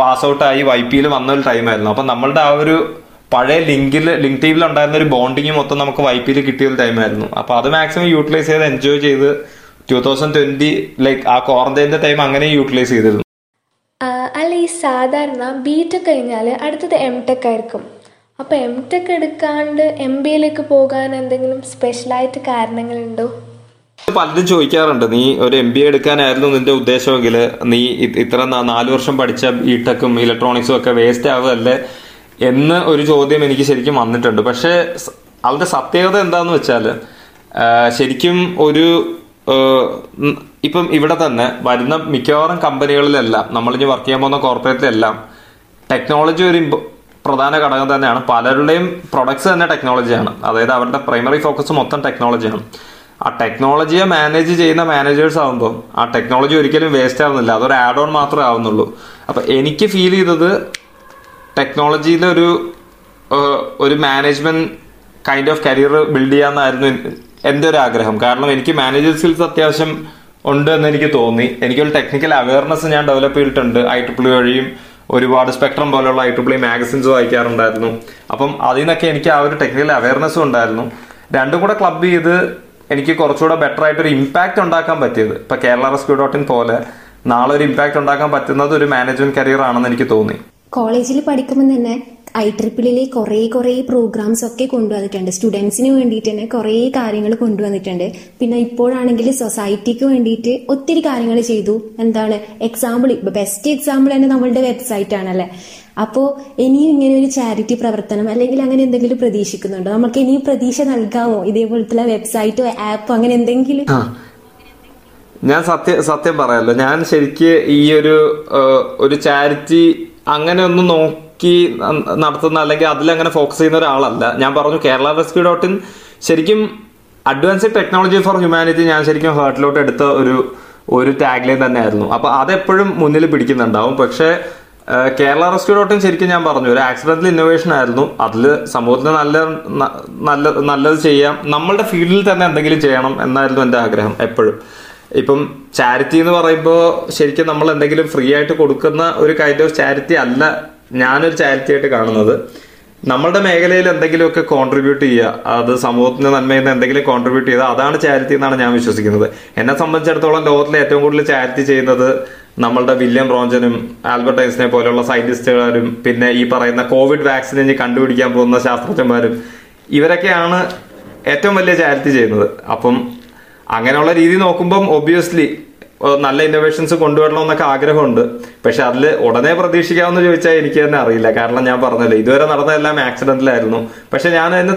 പാസ് ഔട്ടായി വൈ പിയിൽ വന്ന ഒരു ടൈമായിരുന്നു അപ്പൊ നമ്മളുടെ ആ ഒരു പഴയ ലിങ്കിൽ ലിങ്ക് ടീമിൽ ഉണ്ടായിരുന്ന ഒരു ബോണ്ടിങ് മൊത്തം നമുക്ക് വൈ പിയിൽ കിട്ടിയ ഒരു ടൈമായിരുന്നു അപ്പൊ അത് മാക്സിമം യൂട്ടിലൈസ് ചെയ്ത് എൻജോയ് ചെയ്ത് ടൂ തൗസൻഡ് ട്വന്റി ലൈക്ക് ആ ക്വാറന്റൈന്റെ ടൈം അങ്ങനെ യൂട്ടിലൈസ് ചെയ്തിരുന്നു. അല്ല ഈ സാധാരണ ബി ടെക് കഴിഞ്ഞാൽ അടുത്തത് എം ടെക് ആയിരിക്കും. അപ്പോൾ എം ടെക് എടുക്കാണ്ട് എം ബി എയിലേക്ക് പോകാൻ എന്തെങ്കിലും സ്പെഷ്യലായിട്ട് കാരണങ്ങളുണ്ടോ? പലരും ചോദിക്കാറുണ്ട്. നീ ഒരു എം ബി എ എടുക്കാനായിരുന്നു നിന്റെ ഉദ്ദേശമെങ്കിൽ നീ ഇത്ര നാലു വർഷം പഠിച്ച ബിടെക്കും ഇലക്ട്രോണിക്സും ഒക്കെ വേസ്റ്റ് ആവുകയല്ലേ? എന്ന് ഒരു ചോദ്യം എനിക്ക് ശരിക്കും വന്നിട്ടുണ്ട്. പക്ഷേ അവരുടെ സത്യകത എന്താന്ന് വെച്ചാൽ ശരിക്കും ഒരു ഇപ്പം ഇവിടെ തന്നെ വരുന്ന മിക്കവാറും കമ്പനികളിലെല്ലാം നമ്മളിനി വർക്ക് ചെയ്യാൻ പോകുന്ന കോർപ്പറേറ്റിലെല്ലാം ടെക്നോളജി ഒരു പ്രധാന ഘടകം തന്നെയാണ്. പലരുടെയും പ്രൊഡക്ട്സ് തന്നെ ടെക്നോളജിയാണ് അതായത് അവരുടെ പ്രൈമറി ഫോക്കസ് മൊത്തം ടെക്നോളജിയാണ് ആ ടെക്നോളജിയെ മാനേജ് ചെയ്യുന്ന മാനേജേഴ്സ് ആകുമ്പോൾ ആ ടെക്നോളജി ഒരിക്കലും വേസ്റ്റ് ആവുന്നില്ല. അതൊരു ആഡ് ഓൺ മാത്രമേ ആവുന്നുള്ളൂ. അപ്പൊ എനിക്ക് ഫീൽ ചെയ്തത് ടെക്നോളജിയിലെ ഒരു management kind of career build ചെയ്യാന്നായിരുന്നു എൻ- എന്റെ ഒരു ആഗ്രഹം കാരണം എനിക്ക് മാനേജർ സ്കിൽസ് അത്യാവശ്യം ഉണ്ട് എന്ന് എനിക്ക് തോന്നി. എനിക്കൊരു ടെക്നിക്കൽ അവയർനെസ് ഞാൻ ഡെവലപ്പ് ചെയ്തിട്ടുണ്ട്. ഐ ട്രിപ്പിൾ വഴിയും ഒരുപാട് സ്പെക്ട്രം പോലുള്ള ഐ ട്രിപ്പിൾ മാഗസിൻസ് വായിക്കാറുണ്ടായിരുന്നു. അപ്പം അതിൽ നിന്നൊക്കെ എനിക്ക് ആ ഒരു ടെക്നിക്കൽ അവയർനെസ്സും ഉണ്ടായിരുന്നു. രണ്ടും കൂടെ ക്ലബ് ചെയ്ത് എനിക്ക് കുറച്ചുകൂടെ ബെറ്റർ ആയിട്ട് ഒരു ഇമ്പാക്ട് ഉണ്ടാക്കാൻ പറ്റിയത്. ഇപ്പൊ കേരള റെസ്ക്യൂ ഡോട്ട് ഇൻ പോലെ നാളെ ഒരു ഇമ്പാക്ട് ഉണ്ടാക്കാൻ പറ്റുന്നത് ഒരു മാനേജ്മെന്റ് കരിയർ ആണെന്ന് എനിക്ക് തോന്നി. കോളേജിൽ പഠിക്കുമ്പോൾ തന്നെ ഐ ട്രിപ്പിളിലെ കുറേ കുറേ പ്രോഗ്രാംസ് ഒക്കെ കൊണ്ടുവന്നിട്ടുണ്ട്. സ്റ്റുഡൻസിന് വേണ്ടിയിട്ട് തന്നെ കുറേ കാര്യങ്ങൾ കൊണ്ടുവന്നിട്ടുണ്ട്. പിന്നെ ഇപ്പോഴാണെങ്കിൽ സൊസൈറ്റിക്ക് വേണ്ടിയിട്ട് ഒത്തിരി കാര്യങ്ങൾ ചെയ്തു. എന്താണ്? എക്സാമ്പിൾ ബെസ്റ്റ് എക്സാമ്പിൾ തന്നെ നമ്മളുടെ വെബ്സൈറ്റ് ആണല്ലേ? അപ്പോ ഇനിയും ഇങ്ങനെ ഒരു ചാരിറ്റി പ്രവർത്തനം അല്ലെങ്കിൽ അങ്ങനെ എന്തെങ്കിലും പ്രതീക്ഷിക്കുന്നുണ്ടോ? നമുക്ക് ഇനി പ്രതീക്ഷ നൽകാമോ ഇതേപോലത്തെ വെബ്സൈറ്റോ ആപ്പോ അങ്ങനെ എന്തെങ്കിലും? ഞാൻ സത്യം സത്യം പറയാലോ. ഞാൻ ശരിക്ക് ഈ ഒരു ഒരു ചാരിറ്റി അങ്ങനെ ഒന്ന് നോക്കി നടത്തുന്ന അല്ലെങ്കിൽ അതിലങ്ങനെ ഫോക്കസ് ചെയ്യുന്ന ഒരാളല്ല. ഞാൻ പറഞ്ഞു കേരള റെസ്ക്യൂ ഡോട്ട് ഇൻ ശരിക്കും അഡ്വാൻസ്ഡ് ടെക്നോളജി ഫോർ ഹ്യൂമാനിറ്റി ഞാൻ ശരിക്കും ഹേർട്ടിലോട്ട് എടുത്ത ഒരു ഒരു ടാഗ് ലൈൻ തന്നെയായിരുന്നു. അപ്പൊ അതെപ്പോഴും മുന്നിൽ പിടിക്കുന്നുണ്ടാവും. പക്ഷേ കേരള റെസ്ക്യൂ ഡോട്ടിൻ ശരിക്കും ഞാൻ പറഞ്ഞു ഒരു ആക്സിഡന്റൽ ഇന്നോവേഷൻ ആയിരുന്നു. അതിൽ സമൂഹത്തിന് നല്ല നല്ല നല്ലത് ചെയ്യാം. നമ്മളുടെ ഫീൽഡിൽ തന്നെ എന്തെങ്കിലും ചെയ്യണം എന്നായിരുന്നു എന്റെ ആഗ്രഹം എപ്പോഴും. ഇപ്പം ചാരിറ്റി എന്ന് പറയുമ്പോൾ ശരിക്കും നമ്മൾ എന്തെങ്കിലും ഫ്രീ ആയിട്ട് കൊടുക്കുന്ന ഒരു കൈൻഡ് ഓഫ് ചാരിറ്റി അല്ല ഞാനൊരു ചാരിറ്റി ആയിട്ട് കാണുന്നത്. നമ്മളുടെ മേഖലയിൽ എന്തെങ്കിലുമൊക്കെ കോൺട്രിബ്യൂട്ട് ചെയ്യുക അത് സമൂഹത്തിന് നന്മയിൽ നിന്ന് എന്തെങ്കിലും കോൺട്രിബ്യൂട്ട് ചെയ്യുക അതാണ് ചാരിറ്റി എന്നാണ് ഞാൻ വിശ്വസിക്കുന്നത്. എന്നെ സംബന്ധിച്ചിടത്തോളം ലോകത്തിലെ ഏറ്റവും കൂടുതൽ ചാരിറ്റി ചെയ്യുന്നത് നമ്മളുടെ വില്യം റോഞ്ചനും ആൽബർട്ട് ഐൻസിനെ പോലെയുള്ള സയന്റിസ്റ്റുകാരും പിന്നെ ഈ പറയുന്ന കോവിഡ് വാക്സിൻ ഇനി കണ്ടുപിടിക്കാൻ പോകുന്ന ശാസ്ത്രജ്ഞന്മാരും ഇവരൊക്കെയാണ് ഏറ്റവും വലിയ ചാരിറ്റി ചെയ്യുന്നത്. അപ്പം അങ്ങനെയുള്ള രീതി നോക്കുമ്പം ഒബിയസ്ലി നല്ല ഇന്നോവേഷൻസ് കൊണ്ടുവരണം എന്നൊക്കെ ആഗ്രഹമുണ്ട്. പക്ഷെ അതിൽ ഉടനെ പ്രതീക്ഷിക്കാമെന്ന് ചോദിച്ചാൽ എനിക്ക് തന്നെ അറിയില്ല. കാരണം ഞാൻ പറഞ്ഞല്ലോ ഇതുവരെ നടന്നതെല്ലാം ആക്സിഡന്റിലായിരുന്നു പക്ഷെ ഞാൻ അതിന്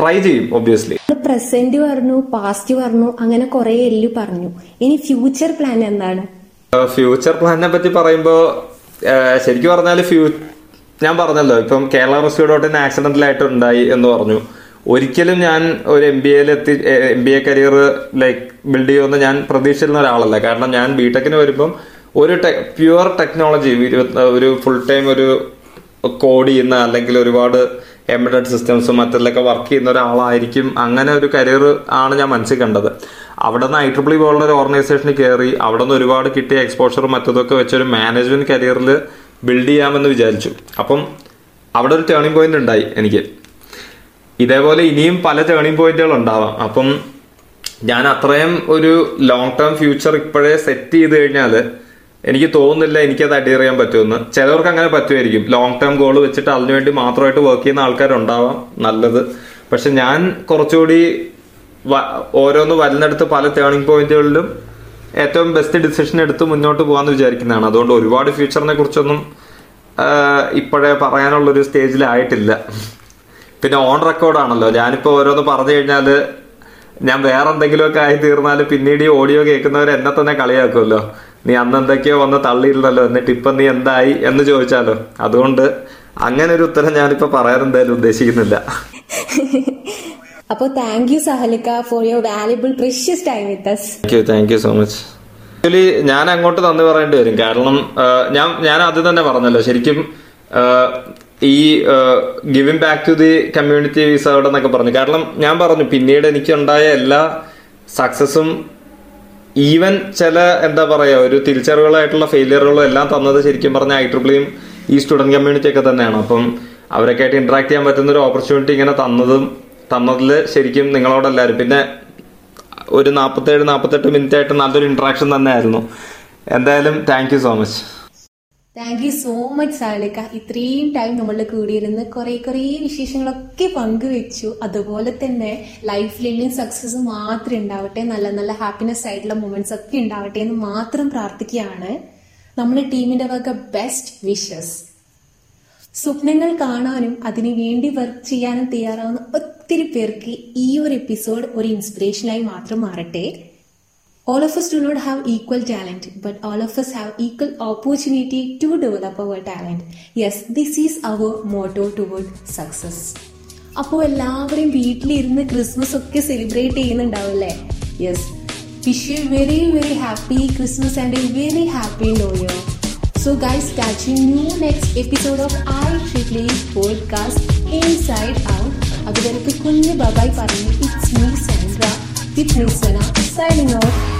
ട്രൈ ചെയ്യും ഒബിയസ്ലി പ്രസന്റ് പറഞ്ഞു പാസ്റ്റ് പറഞ്ഞു അങ്ങനെ കുറെ എല്ലു പറഞ്ഞു. ഇനി ഫ്യൂച്ചർ പ്ലാൻ എന്താണ്? ഫ്യൂച്ചർ പ്ലാനിനെ പറ്റി പറയുമ്പോൾ ശരിക്കും പറഞ്ഞാൽ ഫ്യൂ ഞാൻ പറഞ്ഞല്ലോ ഇപ്പം കേരള റെസ്ക്യൂ ഡോട്ട് ഇൻ എന്ന് പറഞ്ഞു. ഒരിക്കലും ഞാൻ ഒരു എം ബി എയിൽ എത്തി M B A career like build ചെയ്യുമെന്ന് ഞാൻ പ്രതീക്ഷിച്ചിരുന്ന ഒരാളല്ല. കാരണം ഞാൻ ബിടെക്കിന് വരുമ്പം ഒരു പ്യുവർ ടെക്നോളജി ഒരു ഫുൾ ടൈം ഒരു കോഡ് ചെയ്യുന്ന അല്ലെങ്കിൽ ഒരുപാട് എംബഡഡ് സിസ്റ്റംസും മറ്റെല്ലൊക്കെ വർക്ക് ചെയ്യുന്ന ഒരാളായിരിക്കും. അങ്ങനെ ഒരു കരിയർ ആണ് ഞാൻ മനസ്സിൽ കണ്ടത്. അവിടെ നിന്ന് ഐ ട്രിപ്പിൾ പോലുള്ള ഒരു ഓർഗനൈസേഷനിൽ കയറി അവിടെ നിന്ന് ഒരുപാട് കിട്ടിയ എക്സ്പോഷറും മറ്റതൊക്കെ വെച്ചൊരു മാനേജ്മെന്റ് കരിയറിൽ ബിൽഡ് ചെയ്യാമെന്ന് വിചാരിച്ചു. അപ്പം അവിടെ ഒരു ടേണിംഗ് പോയിന്റ് ഉണ്ടായി എനിക്ക്. ഇതേപോലെ ഇനിയും പല ടേണിംഗ് പോയിന്റുകൾ ഉണ്ടാവാം. അപ്പം ഞാൻ അത്രയും ഒരു ലോങ് ടേം ഫ്യൂച്ചർ ഇപ്പോഴേ സെറ്റ് ചെയ്ത് കഴിഞ്ഞാൽ എനിക്ക് തോന്നുന്നില്ല എനിക്കത് അഡീർ ചെയ്യാൻ പറ്റുമെന്ന്. ചിലവർക്ക് അങ്ങനെ പറ്റുമായിരിക്കും. ലോങ് ടേം ഗോൾ വെച്ചിട്ട് അതിനുവേണ്ടി മാത്രമായിട്ട് വർക്ക് ചെയ്യുന്ന ആൾക്കാരുണ്ടാവാം. നല്ലത്. പക്ഷെ ഞാൻ കുറച്ചുകൂടി ഓരോന്ന് വരുന്നിടത്ത് പല ടേണിംഗ് പോയിന്റുകളിലും ഏറ്റവും ബെസ്റ്റ് ഡിസിഷൻ എടുത്ത് മുന്നോട്ട് പോകാന്ന് വിചാരിക്കുന്നതാണ്. അതുകൊണ്ട് ഒരുപാട് ഫ്യൂച്ചറിനെ കുറിച്ചൊന്നും ഇപ്പോഴേ പറയാനുള്ളൊരു സ്റ്റേജിലായിട്ടില്ല പിന്നെ ഓൺ റെക്കോർഡ് റെക്കോർഡാണല്ലോ ഞാനിപ്പോ ഓരോന്ന് പറഞ്ഞു കഴിഞ്ഞാൽ ഞാൻ വേറെ എന്തെങ്കിലുമൊക്കെ ആയി തീർന്നാൽ പിന്നീട് ഈ ഓഡിയോ കേൾക്കുന്നവർ എന്നെ തന്നെ കളിയാക്കുമല്ലോ. നീ അന്ന് എന്തൊക്കെയോ വന്ന് തള്ളിയിരുന്നല്ലോ. എന്നിട്ട് ഇപ്പൊ നീ എന്തായി എന്ന് ചോദിച്ചാലോ. അതുകൊണ്ട് അങ്ങനെ ഒരു ഉത്തരം ഞാനിപ്പോ പറയാൻ എന്തായാലും ഉദ്ദേശിക്കുന്നില്ല. അപ്പോൾ thank you സഹലിക്ക for your valuable precious time with us thank you thank you so much actually ഞാൻ അങ്ങോട്ട് നന്ദി പറയേണ്ടി വരും. കാരണം ഞാൻ ഞാൻ അത് തന്നെ പറഞ്ഞല്ലോ. ശരിക്കും ഈ giving back to the community visa എന്നൊക്കെ പറഞ്ഞു. കാരണം ഞാൻ പറഞ്ഞു പിന്നീട് എനിക്കുണ്ടായ എല്ലാ സക്സസും ഈവൻ ചില എന്താ പറയാ ഒരു തിരിച്ചറിവുകളായിട്ടുള്ള ഫെയിലിയറുകളും എല്ലാം തന്നത് ശരിക്കും പറഞ്ഞ ഐ ട്രിപ്പിളിയും ഈ സ്റ്റുഡന്റ് കമ്മ്യൂണിറ്റി ഒക്കെ തന്നെയാണ്. അപ്പം അവരൊക്കെ ആയിട്ട് ഇന്ററാക്ട് ചെയ്യാൻ പറ്റുന്ന ഒരു ഓപ്പർച്യൂണിറ്റി ഇങ്ങനെ തന്നതും തന്നതിൽ ശരിക്കും നിങ്ങളോടെല്ലാവരും പിന്നെ ഒരു നാൽപ്പത്തേഴ് നാൽപ്പത്തെട്ട് മിനിറ്റ് ആയിട്ട് നല്ലൊരു ഇന്ററാക്ഷൻ തന്നെയായിരുന്നു. എന്തായാലും thank you so much thank you so much സാലിക്ക ഇത്രയും ടൈം നമ്മളുടെ കൂടിയിരുന്ന് കുറെ കുറെ വിശേഷങ്ങളൊക്കെ പങ്കുവെച്ചു. അതുപോലെ തന്നെ ലൈഫിലെല്ലാം സക്സസ് മാത്രം ഉണ്ടാവട്ടെ നല്ല നല്ല ഹാപ്പിനെസ് ആയിട്ടുള്ള മൊമെന്റ്സ് ഒക്കെ ഉണ്ടാവട്ടെ എന്ന് മാത്രം പ്രാർത്ഥിക്കുകയാണ്. നമ്മുടെ ടീമിന്റെ വക ബെസ്റ്റ് വിഷസ് സ്വപ്നങ്ങൾ കാണാനും അതിനു വേണ്ടി വർക്ക് ചെയ്യാനും തയ്യാറാവുന്ന ഒത്തിരി പേർക്ക് ഈ ഒരു എപ്പിസോഡ് ഒരു ഇൻസ്പിറേഷനായി മാത്രം മാറട്ടെ. All of us do not have equal talent, but all of us have equal opportunity to develop our talent. Yes, this is our motto toward success. അപ്പോൾ എല്ലാവരും വീട്ടിലിരുന്ന് ക്രിസ്മസ് ഒക്കെ celebrate ചെയ്യുന്നുണ്ടാവില്ലേ yes wish you very very happy Christmas and a very happy new year so guys catching new next episode of I triple E podcast inside out അതുവരെ കുഞ്ഞ് ബബായി പറഞ്ഞു it's me Sandra with me Sana signing off